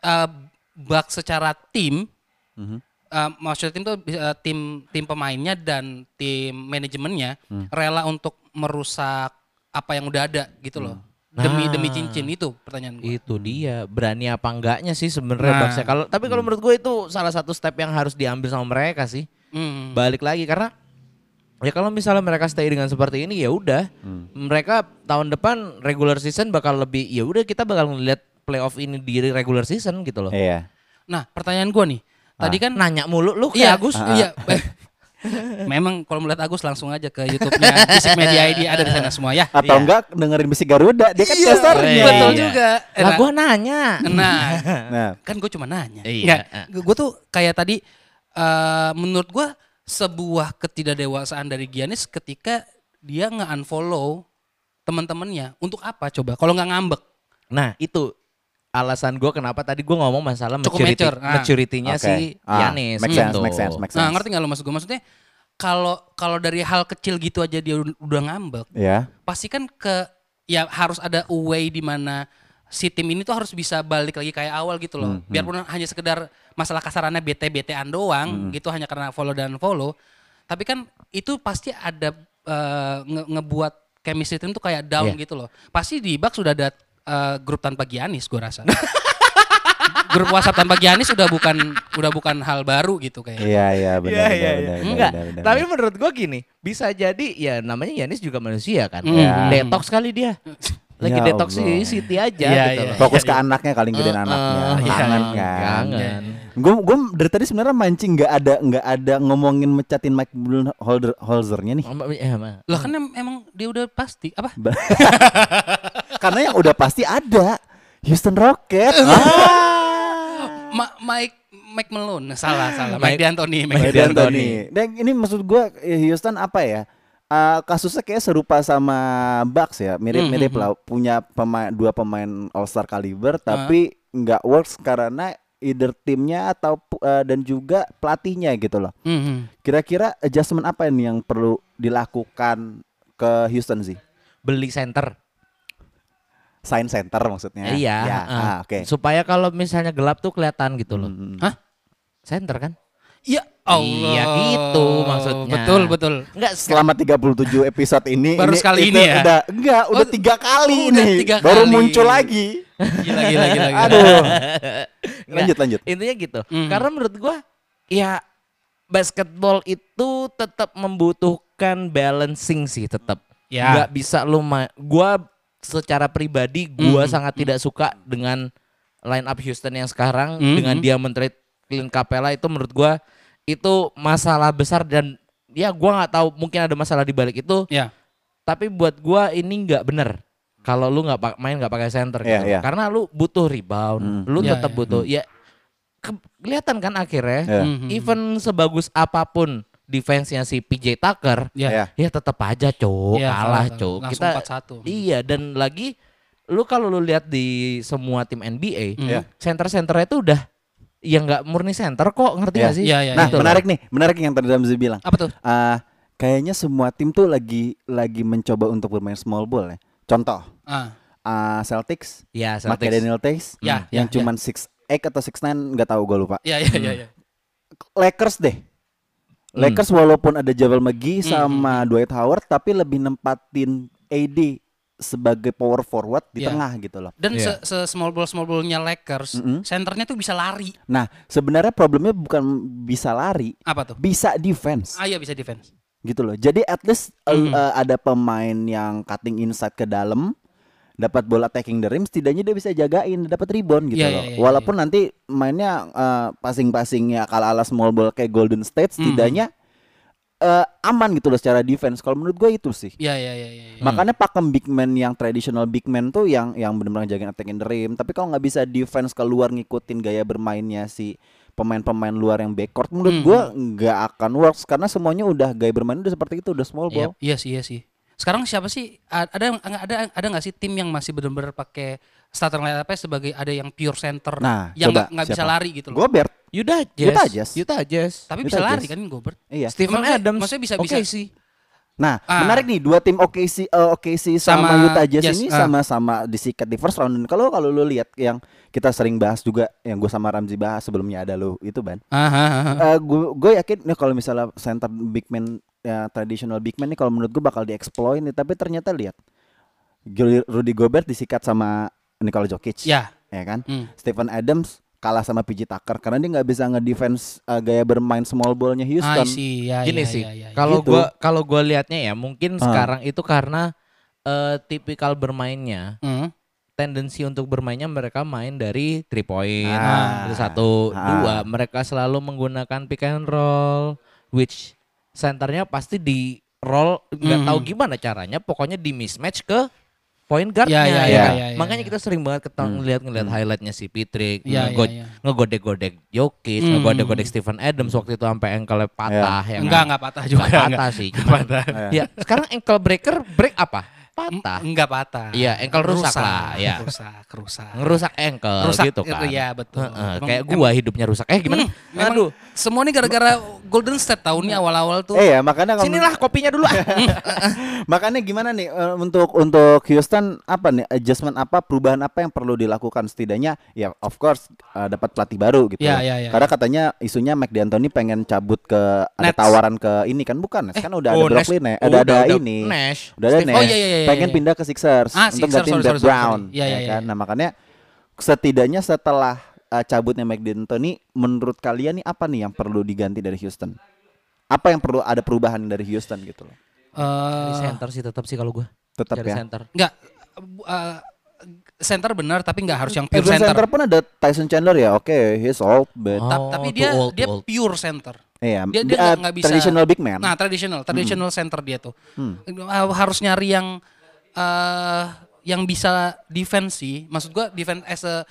uh, Bucks secara tim Mhm. uh, maksudnya tim tuh uh, tim tim pemainnya dan tim manajemennya Hmm. rela untuk merusak apa yang udah ada gitu loh. Demi Nah. demi cincin itu pertanyaan gue. Itu dia berani apa enggaknya sih sebenarnya Nah. Kalau tapi kalau menurut gue itu salah satu step yang harus diambil sama mereka sih. Hmm. Balik lagi karena ya kalau misalnya mereka stay dengan seperti ini ya udah mereka tahun depan regular season bakal lebih ya udah kita bakal ngeliat playoff ini di regular season gitu loh. Iya. Nah, pertanyaan gue nih. Tadi kan Nanya mulu lu Iya, kayak Agus. Iya. Memang kalau melihat Agus langsung aja ke YouTube-nya Basic Media ID ada di sana semua ya. Atau Iya. enggak dengerin besi Garuda, dia kan Iya, casternya. betul Iya. juga. Lah Nah, gua nanya. Nah, Nah, kan gue cuma nanya. Iya. gue tuh kayak tadi eh menurut gue sebuah ketidakdewasaan dari Giannis ketika dia nge-unfollow teman-temannya. Untuk apa coba? Kalau nggak ngambek. Nah, itu alasan gua kenapa tadi gua ngomong masalah Cukup maturity, mature, ah. maturity-nya Oke. si Ah, Yanis make sense, gitu. make sense, make Nah, sense. ngerti nggak lo maksud gue? Maksudnya kalau kalau dari hal kecil gitu aja dia udah- ngambek, ya. pasti kan ke ya harus ada way di mana si tim ini tuh harus bisa balik lagi kayak awal gitu loh. Biarpun hanya sekedar masalah kasarannya BT-BTan doang gitu hanya karena follow dan follow. Tapi kan itu pasti ada eh, nge- ngebuat chemistry tim tuh kayak down Iya. gitu loh. Pasti di bak sudah ada eh, grup tanpa Giannis gue rasa. grup WhatsApp tanpa Giannis udah bukan udah bukan hal baru gitu kayak. Iya, iya, benar, Iya, benar, iya, benar, iya. benar, Enggak, benar, benar, tapi menurut gua gini, bisa jadi ya namanya Yanis juga manusia kan. Hmm. Detox kali dia. Lagi Ya detox Allah. si Siti aja Iya, gitu loh. Fokus ke anaknya kali gedein Eh, anaknya. iya, Kangen iya, kan. kangen. Gue gue dari tadi sebenarnya mancing nggak ada nggak ada ngomongin mecatin Mike Holder Holzernya nih. Ma. Lah kan em- emang dia udah pasti apa? Karena yang udah pasti ada Houston Rockets. Ma- Mike Mike Malone salah salah Mike- Mike D'Antoni Mike Mike D'Antoni. Dan ini maksud gue Houston apa ya? Eh, kasusnya kayak serupa sama Bucks ya, mirip-mirip Mhm. lah. Punya pemain dua pemain All Star caliber, tapi nggak works karena either timnya atau eh, dan juga pelatihnya gitu loh. Mhm. Kira-kira adjustment apa ini yang perlu dilakukan ke Houston sih? Beli center. Sign center maksudnya. Iya, Ya, eh. ah, oke. Supaya kalau misalnya gelap tuh kelihatan gitu loh. Hmm. Hah? Center kan? Ya Allah. Iya, gitu maksudnya. Betul betul. Enggak Selama 37 episode ini Baru sekali itu ini ya? Udah enggak, udah Oh, tiga kali oh, ini. udah tiga Baru kali. muncul lagi. Gila gila gila. gila. Aduh. Lanjut lanjut. Intinya gitu. Mhm. Karena menurut gua ya basketball itu tetap membutuhkan balancing sih tetap. Ya. Nggak bisa lu gua secara pribadi gua Mhm. sangat tidak suka dengan line up Houston yang sekarang Mhm. dengan dia men-trade Clint Capella itu menurut gua itu masalah besar dan ya gua nggak tahu mungkin ada masalah di balik itu Ya. tapi buat gua ini nggak bener kalau lu nggak main nggak pakai center Iya, gitu. iya. karena lu butuh rebound Hmm. lu Iya, tetap iya. butuh ya ke- kelihatan kan akhirnya Ya. Mhm. even sebagus apa pun defense-nya si PJ Tucker Ya. Ya. ya tetap aja cowok Iya, kalah cowok kita 4-1. iya dan lagi lu kalau lu lihat di semua tim NBA Mhm. Ya. center-centernya itu udah ya nggak murni center kok ngerti Iya. gak sih Iya, iya, Nah, loh. menarik nih, menarik yang tadi Ramzi bilang. Apa tuh? Ah, kayaknya semua tim tuh lagi lagi mencoba untuk bermain small ball ya. Contoh, Ah. ah, Celtics, ya pakai Celtics. Daniel Tays Ya, yang ya, cuman 6'8 atau 6'9 nggak tahu gue lupa. Ya ya ya ya. Lakers deh. Hmm. Lakers walaupun ada Javel McGee Hmm, sama Dwight Howard tapi lebih nempatin AD sebagai power forward di Iya. tengah gitu loh. Dan Iya. se, se small ball small ballnya Lakers, Mm-mm. senternya tuh bisa lari. Nah, sebenarnya problemnya bukan bisa lari, Apa tuh? bisa defense Ah iya bisa defense. gitu loh. Jadi at least uh, Mhm. uh, ada pemain yang cutting inside ke dalam dapat bola taking the rim setidaknya dia bisa jagain dapat rebound gitu Iya, loh. iya, iya, Walaupun nanti mainnya uh, passing-passingnya ala-ala small ball kayak Golden State Mhm. setidaknya uh, aman gitu loh secara defense. Kalau menurut gue itu sih. Iya iya iya iya. iya. Makanya pakem big man yang traditional big man tuh yang yang benar-benar jagain attacking the rim. Tapi kalau nggak bisa defense keluar ngikutin gaya bermainnya si pemain-pemain luar yang backcourt, menurut Hmm. gua nggak akan works karena semuanya udah gaya bermain udah seperti itu, udah small Iya, ball. iya sih, iya sih. Sekarang siapa sih ada ada ada nggak sih tim yang masih benar-benar pakai starter lineup sebagai ada yang pure center Nah, yang nggak bisa lari gitu loh. Gobert, Yuda Jazz Utah Jazz. Utah Jazz Tapi Utah bisa lari Jazz. kan Gobert. iya. Stephen Maksudnya- Adams maksudnya bisa- oke bisa- sih Nah, Ah. menarik nih dua tim OKC eh, OKC sama, Sama- Utah Jazz yes, ini ah. sama-sama disikat di first round. Kalau kalau lu lihat yang kita sering bahas juga yang gue sama Ramzi bahas sebelumnya ada lu itu ban. Aha, gue gue yakin nih kalau misalnya center big man ya traditional big man nih kalau menurut gue bakal dieksploit nih tapi ternyata lihat Rudy Gobert disikat sama Nikola Jokic Ya. ya kan Hmm. Stephen Adams kalah sama PJ Tucker karena dia nggak bisa ngedefense uh, gaya bermain small ballnya Houston see. Ya, Gini ya, sih, ya, ya, ya. kalau Gitu. gua kalau gua liatnya ya mungkin Ah. sekarang itu karena eh, tipikal bermainnya Hmm. tendensi untuk bermainnya mereka main dari three point Ah. itu satu Ah. dua mereka selalu menggunakan pick and roll which senternya pasti di roll nggak Mhm. tahu gimana caranya pokoknya di mismatch ke point guardnya Ya, ya, ya ya, kan? ya, ya, makanya ya. kita sering banget ketemu ngeliat ngeliat highlightnya si Patrick Ya, ya, ngego- ya. ngegodek-godek Jokic Hmm. ngegodek-godek Stephen Adams waktu itu sampai ankle patah ya, Enggak, kan? enggak patah juga. Nggak enggak. patah sih cuma ya sekarang ankle breaker break apa patah Enggak patah. Iya, ankle rusak lah, ya. Rusak, rusak. ngerusak ankle Rusak gitu kan Iya, betul. Heeh, Emang- kayak gua hidupnya rusak eh gimana Hmm, memang semua ini gara-gara Golden State tahunnya awal-awal tuh. eh ya makanya kalau sinilah kopinya dulu ah. makanya gimana nih eh, untuk untuk Houston apa nih adjustment apa perubahan apa yang perlu dilakukan setidaknya ya of course eh, dapat pelatih baru gitu Ya, ya, ya, karena katanya isunya Mike D'Antoni pengen cabut ke ada Nets. tawaran ke ini kan bukan Nets kan udah ada oh, Nash- Brooklyn ya oh, ada ada udah- udah ini Nash. udah ada Steve- Nash Oh, iya, iya, iya, pengen iya. pindah ke Sixers Ah, untuk Sixers, gantiin sorry, Brett sorry, sorry, Brown sorry. Iya, ya iya, kan iya. nah makanya setidaknya setelah eh, cabutnya Mike D'Antoni menurut kalian nih apa nih yang perlu diganti dari Houston apa yang perlu ada perubahan dari Houston gitu loh Dari Eh, center sih tetap sih kalau gua tetap dari ya center enggak eh, center benar tapi enggak harus yang pure center. center pun ada Tyson Chandler ya oke he's old but Oh, Ta- tapi too dia old, dia too old. pure center. iya Dia dia uh, nggak nggak bisa traditional big man Nah, traditional, traditional center dia tuh. Hmm. Uh, Harus nyari yang eh yang bisa defense sih. Maksud gua defense as a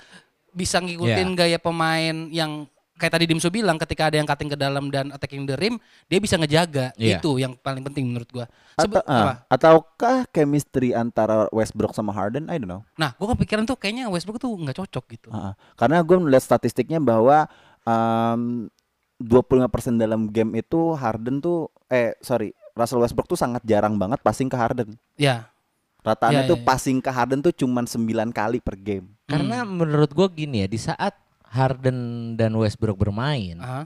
bisa ngikutin Yeah. gaya pemain yang kayak tadi Dimsu bilang ketika ada yang cutting ke dalam dan attacking the rim, dia bisa ngejaga. Iya. Itu yang paling penting menurut gua. Atau, Sebe- ah, apa? ataukah chemistry antara Westbrook sama Harden I don't know Nah, gua kepikiran tuh kayaknya Westbrook tuh nggak cocok gitu. Ah. karena gue melihat statistiknya bahwa um, 25% dalam game itu Harden tuh eh sorry Russell Westbrook tuh sangat jarang banget passing ke Harden Ya. rataannya Iya, tuh iya, iya. passing ke Harden tuh cuman 9 kali per game karena menurut gua gini ya di saat Harden dan Westbrook bermain Aha.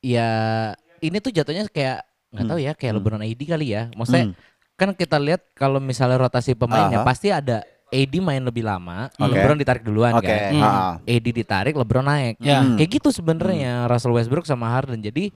ya ini tuh jatuhnya kayak nggak Hmm. tahu ya kayak Hmm. LeBron AD kali ya maksudnya Hmm. kan kita lihat kalau misalnya rotasi pemainnya Aha. pasti ada AD main lebih lama Oke. LeBron ditarik duluan oke kan Hmm. ah, ah. AD ditarik LeBron naik Ya. Hmm. kayak gitu sebenarnya Russell Westbrook sama Harden jadi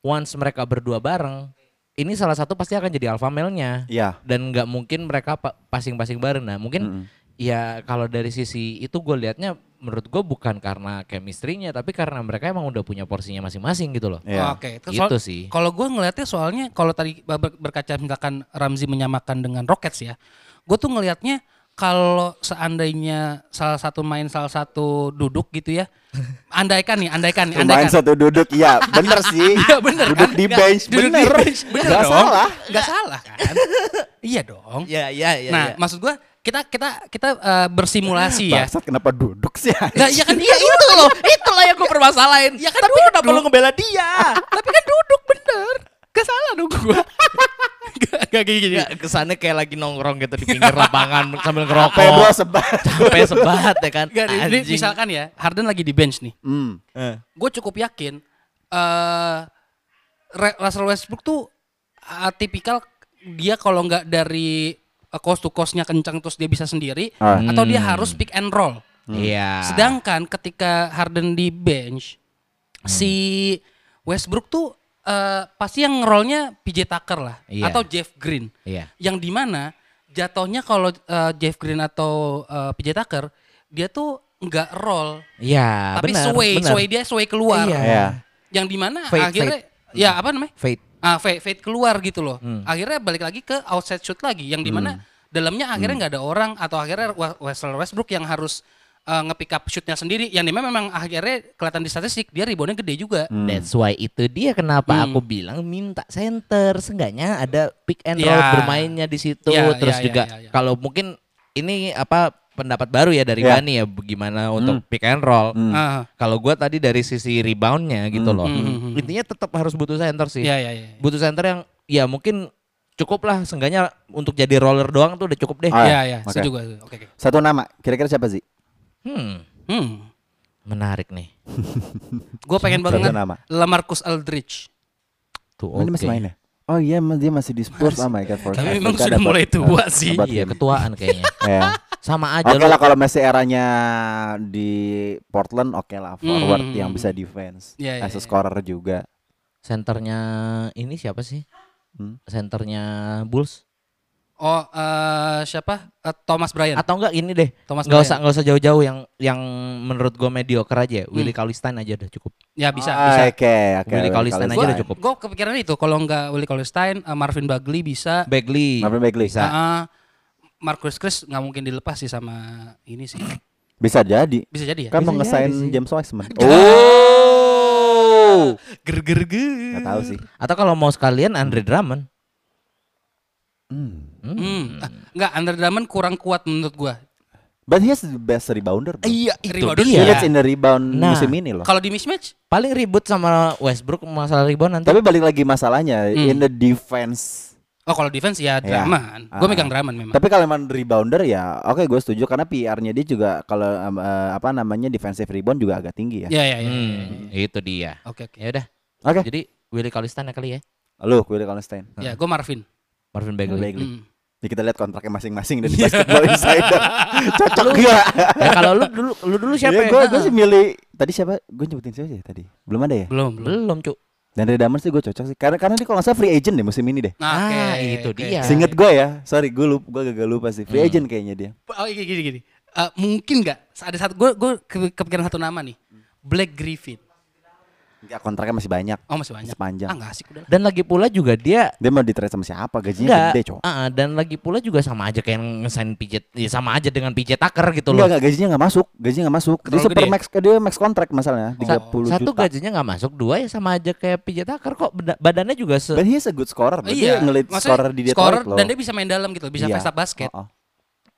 once mereka berdua bareng ini salah satu pasti akan jadi alpha male-nya Iya dan nggak mungkin mereka pa- pasing-pasing bareng nah mungkin Mm-mm. ya kalau dari sisi itu gue liatnya menurut gue bukan karena chemistry-nya tapi karena mereka emang udah punya porsinya masing-masing gitu loh Iya. Oke, itu gitu soal- sih Kalau gue ngelihatnya soalnya kalau tadi ber- berkaca misalkan Ramzi menyamakan dengan Rockets ya, gue tuh ngelihatnya kalau seandainya salah satu main salah satu duduk gitu ya, andaikan nih, andaikan nih, Main andaikan. satu duduk iya bener sih Iya bener duduk kan? di Nggak, bench duduk bener di bench, bener Nggak dong. salah Gak salah kan? iya dong. ya ya ya nah, maksud gue kita kita kita eh, bersimulasi ya. Bangsat kenapa duduk sih Nah, iya kan Iya itu loh, itulah yang gue permasalahin. Ya kan Tapi duduk. kenapa lu ngebela dia? Tapi kan duduk bener. Gak salah dong gue. gak, gak kayak gini. Nggak, kesannya kayak lagi nongkrong gitu di pinggir lapangan sambil ya ngerokok. sebat Capek sebat ya kan. Gak, ini misalkan ya, Harden lagi di bench nih. hmm. gue cukup yakin eh Re- Russell Westbrook tuh uh, tipikal dia kalau nggak dari uh, coast to coastnya kencang terus dia bisa sendiri Ah. atau dia Hmm. harus pick and roll. Iya. Sedangkan ketika Harden di bench si Westbrook tuh eh, pasti yang rollnya PJ Tucker lah Iya. atau Jeff Green Iya. yang di mana jatuhnya kalau eh, Jeff Green atau eh, PJ Tucker dia tuh nggak roll Iya, tapi benar. sway benar. sway dia sway keluar Iya. Iya. yang di mana Fade, akhirnya ya apa namanya Fate. Ah fade, fade keluar gitu loh Hmm. akhirnya balik lagi ke outside shoot lagi yang di mana dalamnya akhirnya nggak ada orang atau akhirnya Russell Westbrook yang harus uh, nge-pick up shootnya sendiri yang di mana memang akhirnya kelihatan di statistik dia reboundnya gede juga Hmm. That's why itu dia kenapa Hmm. aku bilang minta center, seenggaknya ada pick and roll bermainnya di situ. Ya, Terus ya, ya, juga ya, ya. kalau mungkin ini apa pendapat baru ya dari Ya. Bani ya gimana untuk pick and roll. Hmm. Ah, Kalau gua tadi dari sisi reboundnya gitu Hmm. loh. Hmm, hmm, hmm. Intinya tetap harus butuh center sih. ya ya ya Butuh center yang ya mungkin cukup lah seenggaknya untuk jadi roller doang tuh udah cukup deh. Ah, Iya, iya, oke. setuju gua. Oke, oke. Satu nama, kira-kira siapa sih? Hmm, Hmm. menarik nih. Gue pengen banget nama. Lamarcus Aldridge. Tuh, Oh, ini masih oke. main ya? Oh iya, dia masih di Spurs. Oh my god, Tapi memang sudah mulai tua sih. dapat Iya, ketuaan kayaknya. Ya. Sama aja Oke lu. lah kalau masih eranya di Portland, oke lah forward Hmm. yang bisa defense, Iya, iya, as a iya. scorer juga. Senternya ini siapa sih? Hmm. Senternya Bulls? Oh, eh, siapa? Eh, Thomas Bryant. Atau enggak ini deh. Thomas Enggak usah enggak usah jauh-jauh yang yang menurut gue mediocre aja. ya. Willie Cauley-Stein aja udah cukup. Ya bisa, Ah, bisa. Oke, oke. Willie Cauley-Stein aja Cauley-Stein. udah cukup. Gue kepikiran itu kalau nggak Willie Cauley-Stein, eh, Marvin Bagley bisa. Bagley. Marvin Bagley. Bisa. Ah. Marcus Chris nggak mungkin dilepas sih sama ini sih. Bisa jadi. Bisa jadi ya. Kan mau ngesain. James Wiseman. Oh. Ger ger ger. Gak tahu sih. Atau kalau mau sekalian Andre Drummond. Hmm. Hmm. Ah, Nggak, Andre Drummond kurang kuat menurut gua. But he has the best rebounder. bro. Iya, itu Rebounder He dia. leads in the rebound Nah. musim ini loh. Kalau di mismatch, Paling ribut sama Westbrook masalah rebound nanti. Tapi balik lagi masalahnya Hmm. in the defense. oh kalau defense ya Drummond. Gue Ah. megang Drummond memang. Tapi kalau emang rebounder ya oke gue setuju karena PR-nya dia juga kalau eh, apa namanya defensive rebound juga agak tinggi ya. Ya ya ya. Hmm, itu dia. Oke oke. Ya udah. Oke. Jadi Willie Cauley-Stein ya kali ya. Lu Willie Cauley-Stein. Ya, gue Marvin. Marvin Bagley. Bagley. Hmm. Nih kita lihat kontraknya masing-masing dari Basketball Insider. Cocok gak? ya kalau lu dulu lu dulu siapa ya? Gue gue sih milih tadi siapa? Gue nyebutin siapa sih tadi? Belum ada ya? Belum belum. Belum, Cuk. Dan dari Damon sih gue cocok sih. Karena karena dia kalau nggak salah free agent deh musim ini deh. Nah, Ah, oke, itu oke. dia. Seinget gue ya. Sorry gue lupa gue gagal lupa sih. Free Hmm. agent kayaknya dia. Oh gini gini gini. Eh, mungkin nggak ada satu gue gue kepikiran satu nama nih. Black Griffin. Enggak kontraknya masih banyak. Oh masih banyak. Sepanjang. Ah nggak asik udah. Dan lagi pula juga dia Dia mau di trade sama siapa? Gajinya enggak gede, cowok. ah, dan lagi pula juga sama aja kayak ngesain PJ ya sama aja dengan PJ Tucker gitu Enggak, loh. enggak gajinya enggak masuk. Gajinya enggak masuk. Dia Terlalu super gede. max dia max kontrak masalahnya Sa- 30 Satu juta. gajinya nggak masuk, dua ya sama aja kayak PJ Tucker kok badannya juga se But he's a good scorer. Iya. Dia ngelit scorer di Detroit scorer loh. dan dia bisa main dalam gitu, bisa Iya. fast up basket. Oh, oh.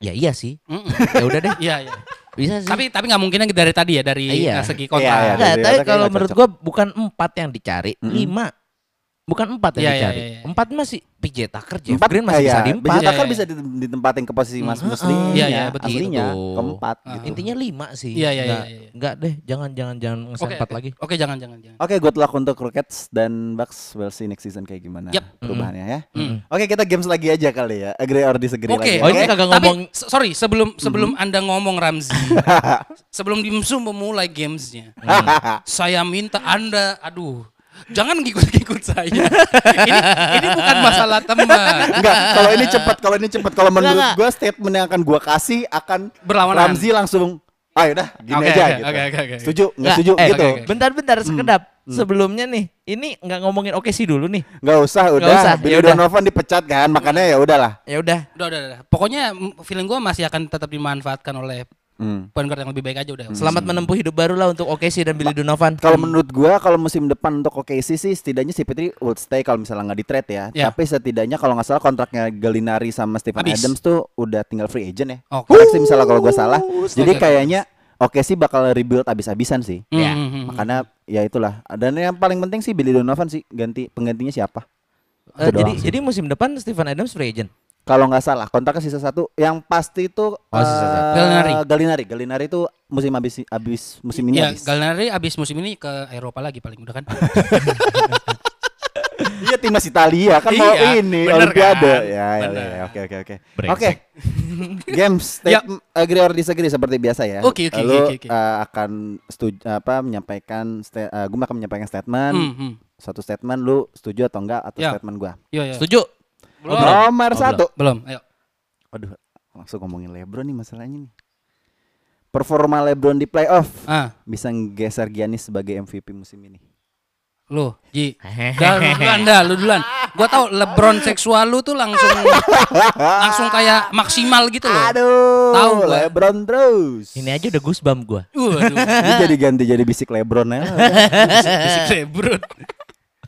Ya iya sih. Mm-mm. ya udah deh. Iya iya. Bisa sih. Tapi tapi nggak mungkin dari tadi ya dari Iya. segi Iya, kontrak. iya. Enggak, dari tapi kalau menurut gua bukan empat yang dicari, Mm-mm. lima. Bukan empat yang Iya, iya, dicari. iya, iya. Empat masih PJ Tucker, Jeff Empat Green masih bisa ya, di Bisa empat. Iya, Tucker bisa di- ditempatin ke posisi Mas Mm, Muslim. Iya, iya, betul. Aslinya keempat Ah. gitu. Intinya lima sih. Iya, iya, Enggak, iya, iya. enggak deh, jangan jangan jangan ngesan Oke, empat oke. lagi. Oke, jangan jangan jangan. Oke, good luck untuk Rockets dan Bucks. We'll see next season kayak gimana Yap. perubahannya ya. Mm. Oke, kita games lagi aja kali ya. Agree or disagree Oke, lagi. Oh, ya. ini oke. kagak Tapi, ngomong- s- sorry, sebelum Mhm. sebelum Anda ngomong Ramzi. sebelum Dimsu memulai gamesnya. saya minta Anda, aduh, jangan ngikut-ngikut saya. ini ini bukan masalah teman. Enggak, kalau ini cepat, kalau ini cepat. Kalau menurut gua statement yang akan gua kasih akan Berlawanan. Ramzi langsung ayo dah gini Oke, aja oke, gitu. oke, oke, oke. Setuju? Enggak Nggak, setuju eh, gitu. oke, oke. Bentar-bentar sekedap. Sebelumnya nih, ini nggak ngomongin oke sih dulu nih. Enggak usah, udah. usah, Billy ya udah. Donovan dipecat kan, makanya ya udahlah. Ya udah. Udah, udah, udah. Pokoknya mm, feeling gue masih akan tetap dimanfaatkan oleh Hmm. point guard yang lebih baik aja udah. Selamat menempuh hidup baru lah untuk OKC dan Billy Donovan. Kalau menurut gua kalau musim depan untuk OKC sih setidaknya si Petri would stay kalau misalnya nggak di trade ya. Ya. Tapi setidaknya kalau nggak salah kontraknya Gallinari sama Stephen Habis. Adams tuh udah tinggal free agent ya. Oke. Koreksi misalnya kalau gua salah. Jadi Oke. kayaknya OKC bakal rebuild abis-abisan sih. Hmm, Ya, hmm, hmm. Makanya ya itulah. Dan yang paling penting sih Billy Donovan sih ganti penggantinya siapa? Eh, Itu jadi sih. jadi musim depan Stephen Adams free agent. Kalau nggak salah kontraknya sisa satu. Yang pasti itu Oh, sisa satu. eh, Gallinari. Gallinari. Gallinari itu musim habis habis musim ini Ya, habis. Gallinari abis musim ini ke Eropa lagi paling udah kan. Iya timnas Italia kan mau Iya, ini bener Olimpiade. kan? Ya, ya, Bener. ya, oke oke oke. Oke. Games Ya. statement agree or disagree seperti biasa ya. Oke, oke, Lu oke, oke. eh, akan setuju apa menyampaikan gue akan menyampaikan statement, Hmm, hmm. satu statement lu setuju atau enggak atas Ya. statement gua. Yo, yo. Setuju? Belum. Nomor Oh, satu. Belum. Ayo. Waduh, langsung ngomongin LeBron nih masalahnya nih. Performa LeBron di playoff Ah, bisa nggeser Giannis sebagai MVP musim ini. lu, Ji. Dah, lu duluan dah, lu duluan. Gua tahu LeBron seksual lu tuh langsung langsung kayak maksimal gitu loh. Aduh, Tahu gua. LeBron terus. Ini aja udah goosebump gua. Waduh. Jadi ganti jadi bisik LeBron ya. Bisik LeBron.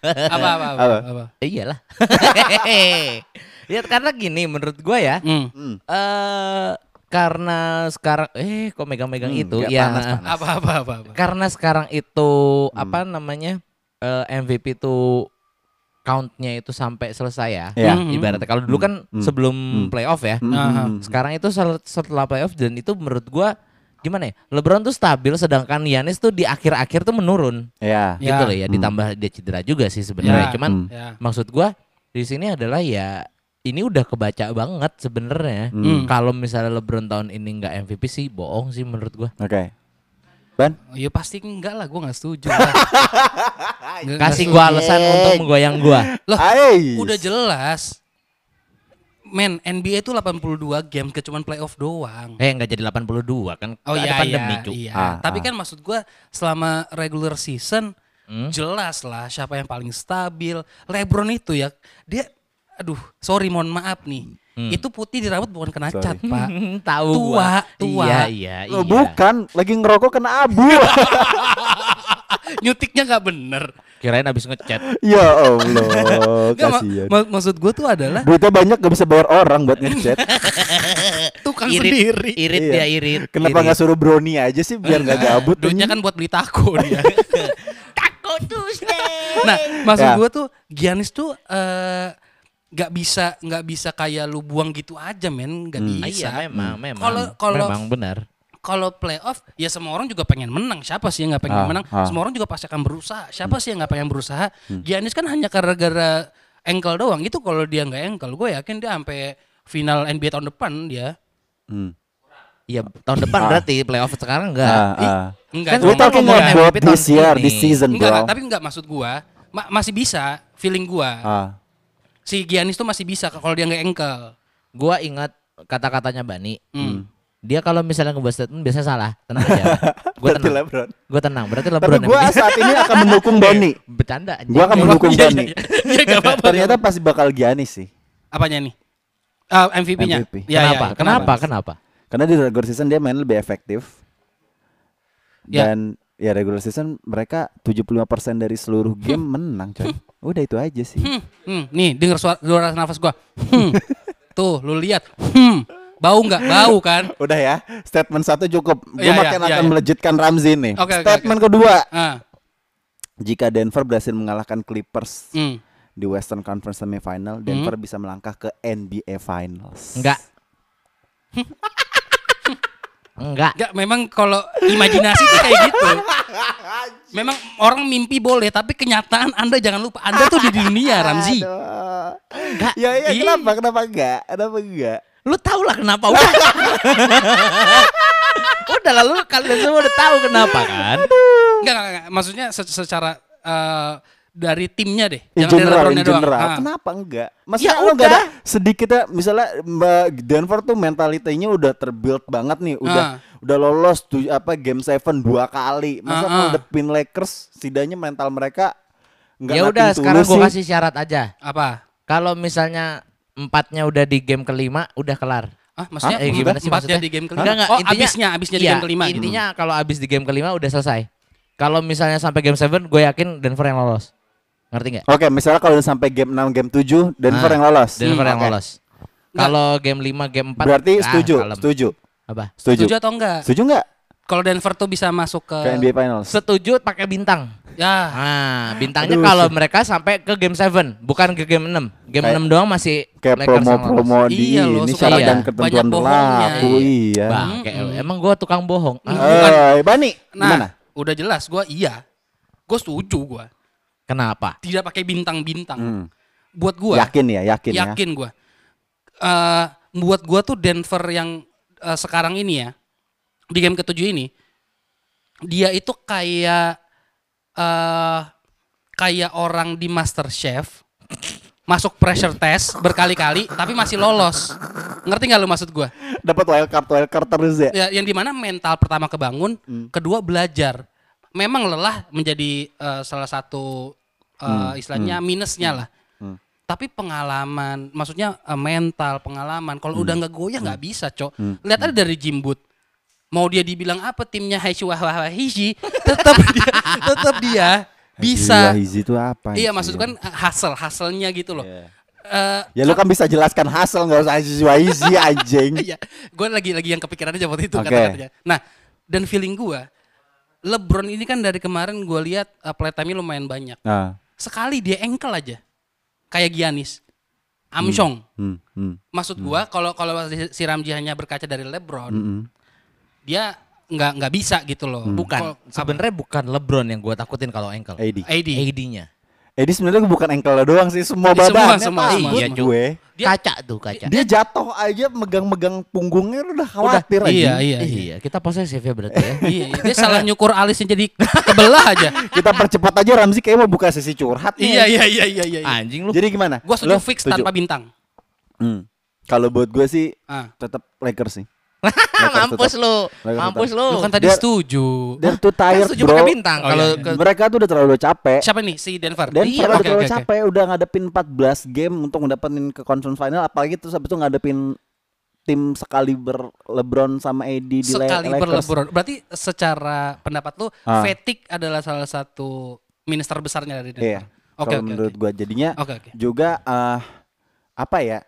apa, apa, apa, Apa? apa. Eh, iyalah. ya karena gini menurut gua ya. Hmm. Hmm. eh karena sekarang eh kok megang-megang Hmm, itu ya. panas, panas. Apa, apa, apa, apa. Karena sekarang itu Hmm. apa namanya? eh, MVP itu countnya itu sampai selesai ya. Ya. Hmm. Ibaratnya kalau dulu kan Hmm. sebelum Hmm. playoff ya. Hmm, Aha. hmm, Sekarang itu setelah playoff dan itu menurut gua gimana ya? LeBron tuh stabil sedangkan Giannis tuh di akhir-akhir tuh menurun. Ya. Ya. Gitu loh ya, Hmm. ditambah dia cedera juga sih sebenarnya. Ya. Cuman Hmm. Ya. maksud gua di sini adalah ya ini udah kebaca banget sebenarnya. Hmm. Kalau misalnya LeBron tahun ini nggak MVP sih bohong sih menurut gua. Oke. Ban? Oh, Ya pasti enggak lah, gue nggak setuju. Kasih setuju. alasan untuk menggoyang gua. Loh, Ais. udah jelas. Men, NBA itu 82 game ke cuman playoff doang. Eh nggak jadi 82 kan? Oh ada iya pandemi, iya, iya. Ah, Tapi ah. kan maksud gua selama regular season Hmm? jelas lah siapa yang paling stabil. LeBron itu ya, dia aduh, sorry mohon maaf nih. Hmm. Itu putih di rambut bukan kena Sorry. cat, Pak. Tahu Tua, gua. tua. Iya iya iya. Bukan, lagi ngerokok kena abu. Nyutiknya nggak bener. Kirain abis ngecat. ya Allah, kasihan. ma- maksud gua tuh adalah Duitnya banyak gak bisa bayar orang buat ngechat. tukang irit, sendiri. Irit Iya. dia irit. Kenapa irit. nggak suruh brownie aja sih biar nggak gabut? Duitnya kan buat beli taco dia. Taco Tuesday. Nah, maksud Ya. gua tuh Giannis tuh eh nggak bisa nggak bisa kayak lu buang gitu aja men nggak Hmm. Ah, bisa Iya memang memang. Kalau- kalau- memang benar. Kalau playoff ya semua orang juga pengen menang siapa sih yang nggak pengen Ah, menang ah. semua orang juga pasti akan berusaha siapa sih yang nggak pengen berusaha Giannis kan hanya gara-gara ankle doang itu kalau dia nggak ankle gue yakin dia sampai final NBA tahun depan dia Hmm. Iya tahun depan Ah. berarti playoff sekarang enggak. Ah, ah. enggak Kan We're talking about this year, ini. this season, enggak, bro. enggak, tapi enggak maksud gua ma- masih bisa feeling gua Ah. si Giannis tuh masih bisa kalau dia nggak ankle Gua ingat kata-katanya Bani. Hmm. Dia kalau misalnya ngebuat statement biasanya salah. Tenang aja. Gua Berarti tenang. LeBron. Gua tenang. Berarti Tapi LeBron gue yang saat ini akan mendukung Boni. bercanda anjing. Gue akan mendukung apa-apa. Ternyata pasti bakal Giannis sih. apanya nih Ah, MVP-nya MVP. Ya, kenapa? ya, kenapa? Kenapa? Karena di regular season dia main lebih efektif. Ya. Dan ya regular season mereka 75% dari seluruh game menang, coy. Udah itu aja sih. Hmm, hmm, nih denger suara, suara nafas gua. Hmm. Tuh, lu lihat. Hmm. Bau nggak? Bau kan? Udah ya, statement satu cukup. Gue Iya, iya, makin iya, akan iya. melejitkan Ramzi nih. Oke, oke, statement kedua, Ah. jika Denver berhasil mengalahkan Clippers Hmm. di Western Conference Semifinal, Denver bisa melangkah ke NBA Finals. Enggak. Enggak. Enggak, memang kalau imajinasi tuh kayak gitu. Memang orang mimpi boleh, tapi kenyataan Anda jangan lupa, Anda tuh di dunia, Ramzi. Enggak. Ya, ya kenapa? Kenapa enggak? Kenapa enggak? Lu tau lah kenapa udah. udah lalu kalian semua udah tahu kenapa kan? Enggak, enggak, enggak. Maksudnya se- secara eh, dari timnya deh, In jangan dari general, in LeBronnya doang. general. Ah. Kenapa enggak? Maksudnya Ya lo enggak ada udah. sedikitnya misalnya Mbak Denver tuh mentalitinya udah terbuild banget nih, udah Ah. udah lolos tuh apa game 7 dua kali. Masa ah. depin Lakers setidaknya mental mereka enggak Ya udah sekarang sih. kasih syarat aja. Apa? Kalau misalnya empatnya udah di game kelima udah kelar. Ah, maksudnya Eh, gimana sih empatnya maksudnya? di game kelima? Enggak, enggak, oh, intinya- abisnya, abisnya di Iya, game kelima. gitu. Intinya kalau abis di game kelima udah selesai. Kalau misalnya sampai game 7 gue yakin Denver yang lolos. Ngerti nggak? Oke, misalnya kalau udah sampai game 6, game 7 Denver Ah, yang lolos. Denver yang Oke. lolos. Kalau game 5, game 4 Berarti ah, setuju, kalem. setuju. Apa? Setuju. Setuju atau enggak? Setuju enggak Kalau Denver tuh bisa masuk ke, ke NBA Finals? Setuju pakai bintang. ya Ah, bintangnya kalau mereka sampai ke game 7, bukan ke game 6. Game Kayak- 6 doang masih Kayak promo-promo di Iya loh, ini syarat iya. dan ketentuan berlaku. Iya. Bang, kayak emang gua tukang bohong. Ah, Bukan. Eh, Bani, Nah, gimana? udah jelas gua iya. Gue setuju gua. Kenapa? Tidak pakai bintang-bintang. Hmm. Buat gua Yakin ya, yakin, ya. yakin gua. Eh buat gua tuh Denver yang eh, sekarang ini ya di game ketujuh ini dia itu kayak eh kayak orang di Master Chef masuk pressure test berkali-kali tapi masih lolos. Ngerti nggak lu maksud gua? Dapat wild card, wild card terus ya. Ya, yang di mana mental pertama kebangun, kedua belajar. Memang lelah menjadi eh, salah satu eh, istilahnya minusnya lah. Hmm. Tapi pengalaman, maksudnya mental, pengalaman. Kalau udah nggak goyah nggak bisa, cok. Lihat aja dari Jimbut. Mau dia dibilang apa timnya Haishu Hiji, tetap dia, tetap dia bisa. Easy itu apa? Iya, maksud kan hasil hasilnya gitu loh. Iya. Eh, Ya lu kan bisa jelaskan hasil nggak usah siswa easy anjing. Iya, gue lagi lagi yang kepikiran aja waktu itu Oke. kata-katanya. Nah, dan feeling gue, LeBron ini kan dari kemarin gue lihat uh, playtime-nya lumayan banyak. Nah, Sekali dia ankle aja, kayak Giannis, Amsyong. Hmm, hmm, Maksud gua kalau kalau si Ramji hanya berkaca dari LeBron, hmm, hmm. Dia nggak nggak bisa gitu loh. Bukan, Kalau- sebenarnya bukan LeBron yang gue takutin kalau ankle. AD. AD. AD-nya. AD sebenarnya bukan ankle doang sih, semua badannya semua, takut semua, Iya, semua. gue. Dia- kaca tuh kaca. Dia jatuh aja megang-megang punggungnya udah khawatir aja. Iya, iya, iya. Iya, kita posesif ya berarti ya. Iya, dia salah nyukur alisnya jadi kebelah aja. Kita percepat aja Ramzi kayaknya mau buka sesi curhat nih. iya, iya, iya, iya, iya. Anjing lu. Jadi gimana? Gua setuju Lo fix setuju? tanpa bintang. Hmm. Kalau buat gue sih Ah. tetap Lakers sih. Mampus lu. Mampus lu. Lu kan tadi Dia- setuju. They're too Kan tired setuju bro. pakai bintang Oh, kalau iya, iya. ke Mereka tuh udah terlalu capek. Siapa nih si Denver? Dan Iya, udah oke, terlalu oke. capek udah ngadepin 14 game untuk ngedapetin ke conference final apalagi terus habis itu ngadepin tim sekaliber LeBron sama AD di Sekali Lakers. berlebron. Berarti secara pendapat lu, Ah. fatigue adalah salah satu minister besarnya dari Denver. Iya. Oke, Kalau oke, menurut oke. gua jadinya Oke, oke. juga eh apa ya?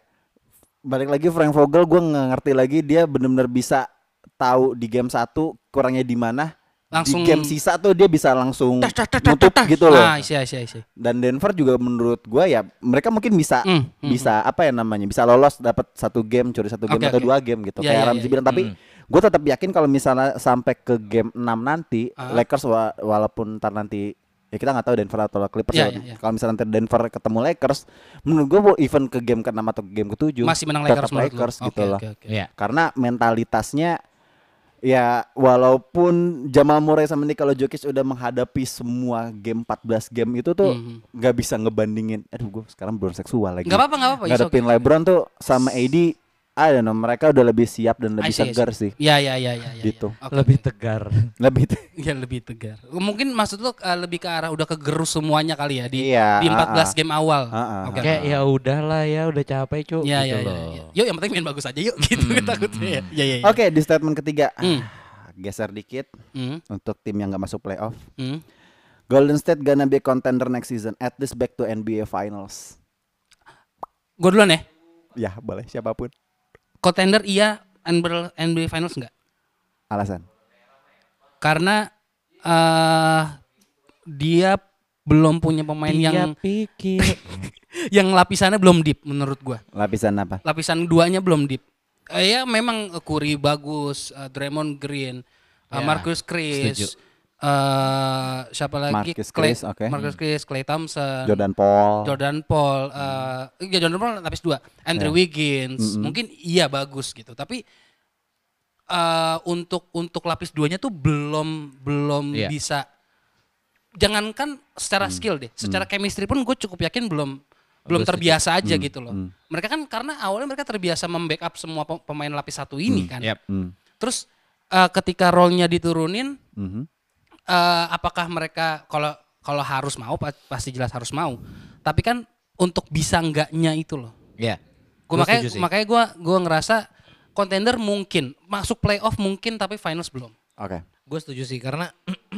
Balik lagi Frank Vogel gua nggak ngerti lagi dia benar-benar bisa tahu di game satu kurangnya di mana. Langsung- di game sisa tuh dia bisa langsung Tas, tas, tas, nutup gitu loh. Ah, isi, isi, isi. Dan Denver juga menurut gua ya mereka mungkin bisa Hmm, hmm, bisa apa ya namanya? Bisa lolos dapat satu game, curi satu game Oke, atau oke. dua game gitu. Ya, Kayak ya, Ramzi ya, bilang tapi gue tetap yakin kalau misalnya sampai ke game 6 nanti Ah. Lakers wa- walaupun ntar nanti ya kita nggak tahu Denver atau Clippers Ya, ya. ya, ya. Kalau misalnya nanti Denver ketemu Lakers, menurut gue even ke game ke-6 atau ke game ke-7 Masih menang Lakers? Lakers gitu Oke, loh. oke, oke. Iya. Karena mentalitasnya ya walaupun Jamal Murray sama Nikola Jokic udah menghadapi semua game 14 game itu tuh Mhm. nggak bisa ngebandingin aduh gue sekarang belum seksual lagi Nggak apa-apa, nggak apa-apa. ngadepin okay. LeBron tuh sama AD I don't know mereka udah lebih siap dan lebih I see, I see. segar sih Ya, ya, ya, ya, ya. Gitu. ya. Oke, Lebih tegar. lebih Ya lebih tegar. Mungkin maksud lu uh, lebih ke arah udah kegerus semuanya kali ya di Iya, di ah, 14 ah. game awal. Ah, ah, Oke. Kayak ya udahlah ya udah capek cu. Ya, gitu ya, ya, loh. ya. Yuk yang penting main bagus aja yuk gitu takutnya ya. Ya, ya, ya. oke di statement ketiga Hmm. geser dikit Hmm, untuk tim yang nggak masuk playoff hmm. Golden State gonna be contender next season at least back to NBA Finals Gue duluan ya. ya boleh siapa pun Contender iya, NBA Finals enggak? alasan Karena eh dia belum punya pemain Dia yang pikir yang lapisannya belum deep menurut gua. lapisan apa Lapisan duanya belum deep. Eh, ya memang Curry bagus, eh, Draymond Green, eh, Ya, Marcus setuju. Eh siapa lagi? Marcus Clay- Chris, oke. Marcus Chris, Clay Thompson, Jordan Paul Jordan Paul, eh ya Jordan Paul lapis dua, Andrew Ya. Wiggins, mungkin iya bagus gitu, tapi eh untuk untuk lapis duanya tuh belum belum Iya. bisa. Jangankan Hmm. secara skill deh, secara chemistry pun gue cukup yakin belum belum terbiasa aja gitu loh. Hmm. Mereka kan karena awalnya mereka terbiasa membackup semua pe- pemain lapis satu ini kan. Yap. Hmm. Terus eh, ketika role-nya diturunin, Mhm. Eh, apakah mereka kalau kalau harus mau pa- pasti jelas harus mau. Tapi kan untuk bisa enggaknya itu loh. Ya. Gua Gua makanya makanya gua gua ngerasa contender mungkin masuk playoff mungkin tapi finals belum. oke Gue setuju sih karena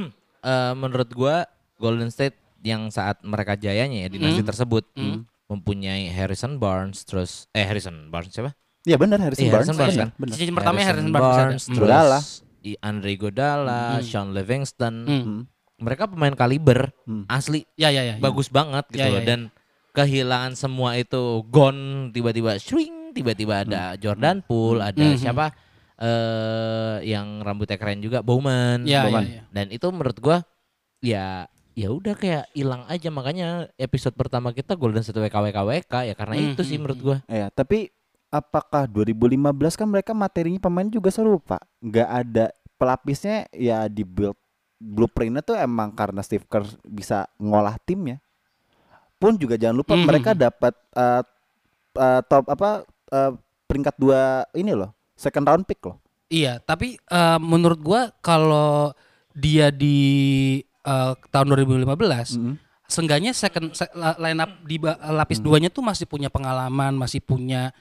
eh, menurut gua Golden State yang saat mereka jayanya ya dinasti Hmm. tersebut Hmm. mempunyai Harrison Barnes terus eh Harrison Barnes siapa? Iya benar Harrison Iya, Barnes. Harrison Barnes benar, kan? benar. Cincin pertamanya Harrison Barnes ada. terus. I- Andre Godala, Sean Livingston. Hmm. Mereka pemain kaliber Hmm. asli Ya ya ya. bagus banget gitu Ya, loh ya, ya. dan kehilangan semua itu gone tiba-tiba swing tiba-tiba ada Jordan Poole ada Hmm. siapa eh yang rambutnya keren juga Bowman Ya, Bowman. ya, ya. dan itu menurut gua ya ya udah kayak hilang aja makanya episode pertama kita Golden State WKWKWK ya karena Hmm, itu sih hmm, menurut gua Iya, tapi apakah 2015 kan mereka materinya pemain juga serupa? Nggak ada pelapisnya ya di build blueprintnya tuh emang karena Steve Kerr bisa ngolah timnya. Pun juga jangan lupa Mhm. mereka dapat eh, eh, top apa eh, peringkat dua ini loh, second round pick loh. Iya, tapi eh, menurut gua kalau dia di eh, tahun 2015 Mhm. seenggaknya second se- line up di ba- Hmm. lapis duanya tuh masih punya pengalaman, masih punya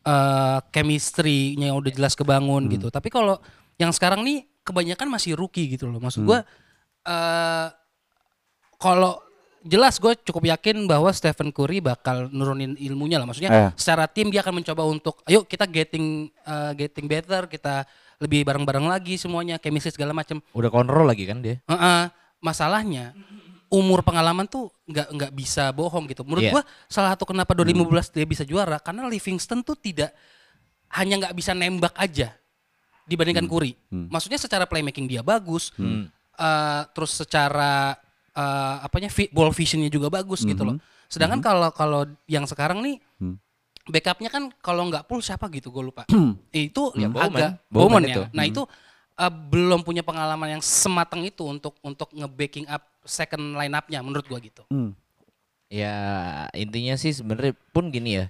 eh chemistry yang udah jelas kebangun Hmm. gitu. Tapi kalau yang sekarang nih kebanyakan masih rookie gitu loh. Maksud gua Hmm. eh kalau jelas gue cukup yakin bahwa Stephen Curry bakal nurunin ilmunya lah. Maksudnya Eh. secara tim dia akan mencoba untuk ayo kita getting eh, getting better, kita lebih bareng-bareng lagi semuanya, chemistry segala macam. udah kontrol lagi kan dia Heeh. masalahnya umur pengalaman tuh nggak nggak bisa bohong gitu. Menurut Iya. gua salah satu kenapa 2015 dia bisa juara karena Livingston tuh tidak hanya nggak bisa nembak aja dibandingkan Curry. Maksudnya secara playmaking dia bagus. eh, terus secara eh, apanya ball visionnya juga bagus gitu loh. Sedangkan kalau kalau yang sekarang nih backupnya kan kalau nggak full siapa gitu gue lupa. itu Ya, Bowman. agak Bowman Bowman, itu. ya. Nah itu eh, belum punya pengalaman yang sematang itu untuk untuk nge-backing up second line up-nya menurut gua gitu. Hmm. Ya intinya sih sebenarnya pun gini ya,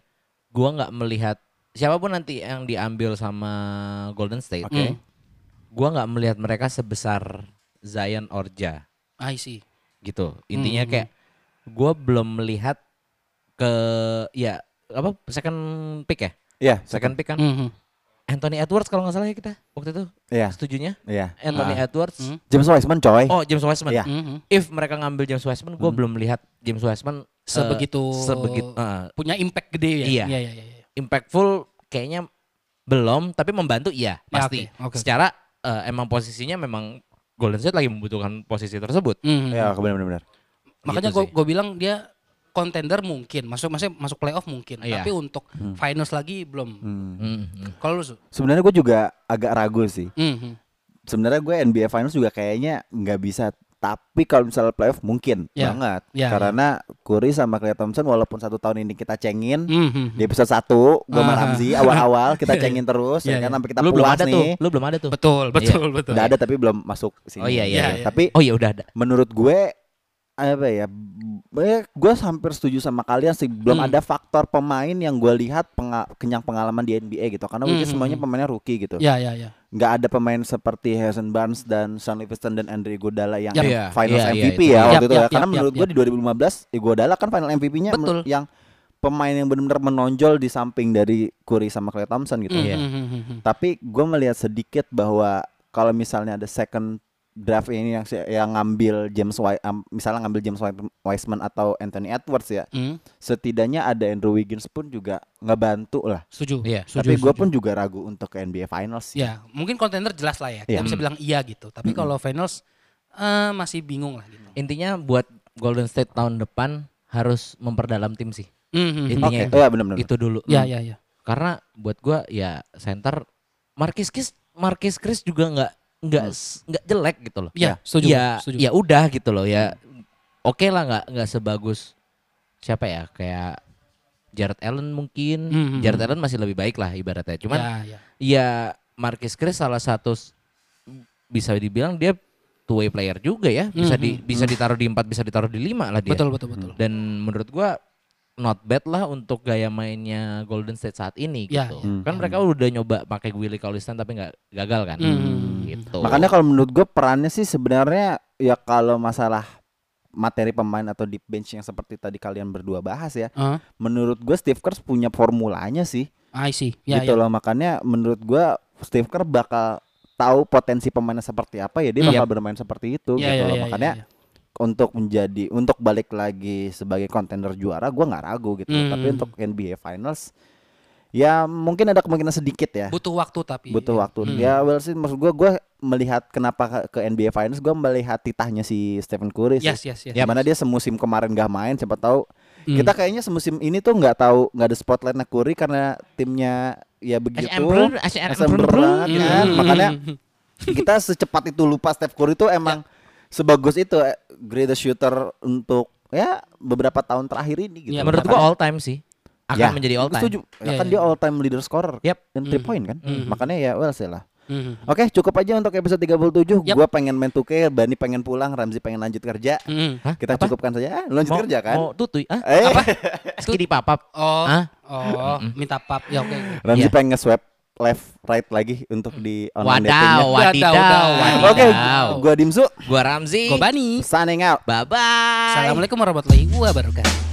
gua nggak melihat siapa pun nanti yang diambil sama Golden State, Oke. gua nggak melihat mereka sebesar Zion Orja I see. gitu. Intinya Hmm. kayak gua belum melihat ke ya apa second pick ya, Iya, second pick kan Mhm. Anthony Edwards kalau nggak salah ya kita waktu itu Iya, setujunya iya. Anthony Ah. Edwards. Hmm. James Wiseman coy. Oh James Wiseman. Iya. Mhm. If mereka ngambil James Wiseman, gua belum melihat James Wiseman eh, Sebegitu sebegitu ah, punya impact gede ya. Iya. Iya iya iya. iya. impactful kayaknya belum tapi membantu iya Ya, pasti oke, oke, oke. secara eh, emang posisinya memang Golden State lagi membutuhkan posisi tersebut Mhm. Iya, benar-benar. Makanya Gitu gue bilang dia contender mungkin, masuk masuk masuk playoff mungkin, Iya. tapi untuk finals lagi belum. Hmm. Hmm, hmm. Kalau lu Su? Sebenarnya gue juga agak ragu sih. Mhm. Sebenarnya gue NBA Finals juga kayaknya nggak bisa. Tapi kalau misalnya playoff mungkin Ya, banget. ya, Karena Curry sama Klay Thompson walaupun satu tahun ini kita cengin Mhm. di episode 1 gue sama Ah. Ramzi awal-awal kita cengin terus Iya, ya kan iya. sampai kita lu belum puas ada tuh nih. lu belum ada tuh Betul, betul, betul. Udah ada tapi belum masuk sini. Oh, iya, iya, iya. Tapi oh iya udah ada menurut gue apa ya gue hampir setuju sama kalian sih belum Hmm. ada faktor pemain yang gue lihat penga- kenyang pengalaman di NBA gitu karena Hmm, semuanya hmm, pemainnya rookie gitu Ya, ya, ya. nggak ada pemain seperti Harrison Barnes dan Sean Livingston dan Andre Iguodala yang. Iya, Finals iya, iya, MVP itu. ya Yap, waktu itu yap, ya karena yap, menurut gue di 2015 Iguodala kan Final MVP-nya yang pemain yang benar-benar menonjol di samping dari Curry sama Klay Thompson gitu Iya. Mhm, mhm, mhm. tapi gue melihat sedikit bahwa kalau misalnya ada second draft ini yang yang ngambil James Wi- am- misalnya ngambil James Wi- Wiseman atau Anthony Edwards ya Mhm. setidaknya ada Andrew Wiggins pun juga ngebantu lah Setuju. Iya. setuju, tapi gue setuju. pun juga ragu untuk ke NBA Finals sih. Ya, mungkin kontender jelas lah ya. Kita Iya. bisa bilang iya gitu. Tapi kalau finals eh, masih bingung lah gitu. intinya buat Golden State tahun depan harus memperdalam tim sih Mhm. Intinya Oke, itu. oh ya benar-benar. itu dulu Ya, ya, ya. karena buat gua ya center Marquis Chris Marquis Chris juga nggak nggak nggak jelek gitu loh Ya, setuju. ya setuju. ya udah gitu loh ya oke lah nggak nggak sebagus siapa ya kayak Jared Allen mungkin Mhm. Jared Allen masih lebih baik lah ibaratnya cuman ya, ya. ya Marquis Chris salah satu bisa dibilang dia two way player juga ya bisa di Mhm. bisa ditaruh di empat bisa ditaruh di lima lah dia Betul, betul, betul. dan menurut gua not bad lah untuk gaya mainnya Golden State saat ini Ya, gitu. ya. Kan mereka udah nyoba pakai Willie Cauley-Stein tapi nggak gagal kan. Hmm. Gitu. Makanya kalau menurut gue perannya sih sebenarnya ya kalau masalah materi pemain atau deep bench yang seperti tadi kalian berdua bahas ya, Heeh. menurut gue Steve Kerr punya formulanya sih, I see. Ya, gitu ya. loh. Makanya menurut gue Steve Kerr bakal tahu potensi pemainnya seperti apa ya dia Hmm. bakal bermain seperti itu Ya, gitu ya, loh. ya, Makanya ya, ya. untuk menjadi untuk balik lagi sebagai kontender juara gue nggak ragu gitu. Hmm. Tapi untuk NBA Finals ya mungkin ada kemungkinan sedikit ya. butuh waktu tapi butuh ya. waktu. Hmm. Ya well sih maksud gua gua melihat kenapa ke, NBA Finals gua melihat titahnya si Stephen Curry sih. Yes, yes, yes. Ya mana dia semusim kemarin gak main siapa tahu Hmm. kita kayaknya semusim ini tuh nggak tahu nggak ada spotlightnya Curry karena timnya ya begitu SM banget Hmm. kan. Makanya kita secepat itu lupa Steph Curry tuh emang sebagus itu eh, greatest shooter untuk ya beberapa tahun terakhir ini gitu. Ya, Menurut gua all time sih. Akan Ya, menjadi all gua time. Setuju. Ya, Ya, kan ya. dia all time leader scorer Yap. dan three Hmm. point kan. Hmm. Makanya ya well sih lah. Mhm. Oke, cukup aja untuk episode 37. Yap. Gua pengen main 2K, Bani pengen pulang, Ramzi pengen lanjut kerja. Mhm. Hah? Kita Apa? cukupkan saja. Ah, Lanjut Mau, kerja kan? Mau tutui? Ah? Eh, Apa? Skidi papap. Oh, Hah? oh, minta pap. Ya oke. Ramzi Iya. pengen nge-swap left right lagi untuk di online datingnya. Wadaw, Wadaw, wadidaw, wadaw. wadidaw. Oke, gua Dimsu Gua Ramzi. Gue Bani. signing out. Bye bye. Assalamualaikum warahmatullahi wabarakatuh.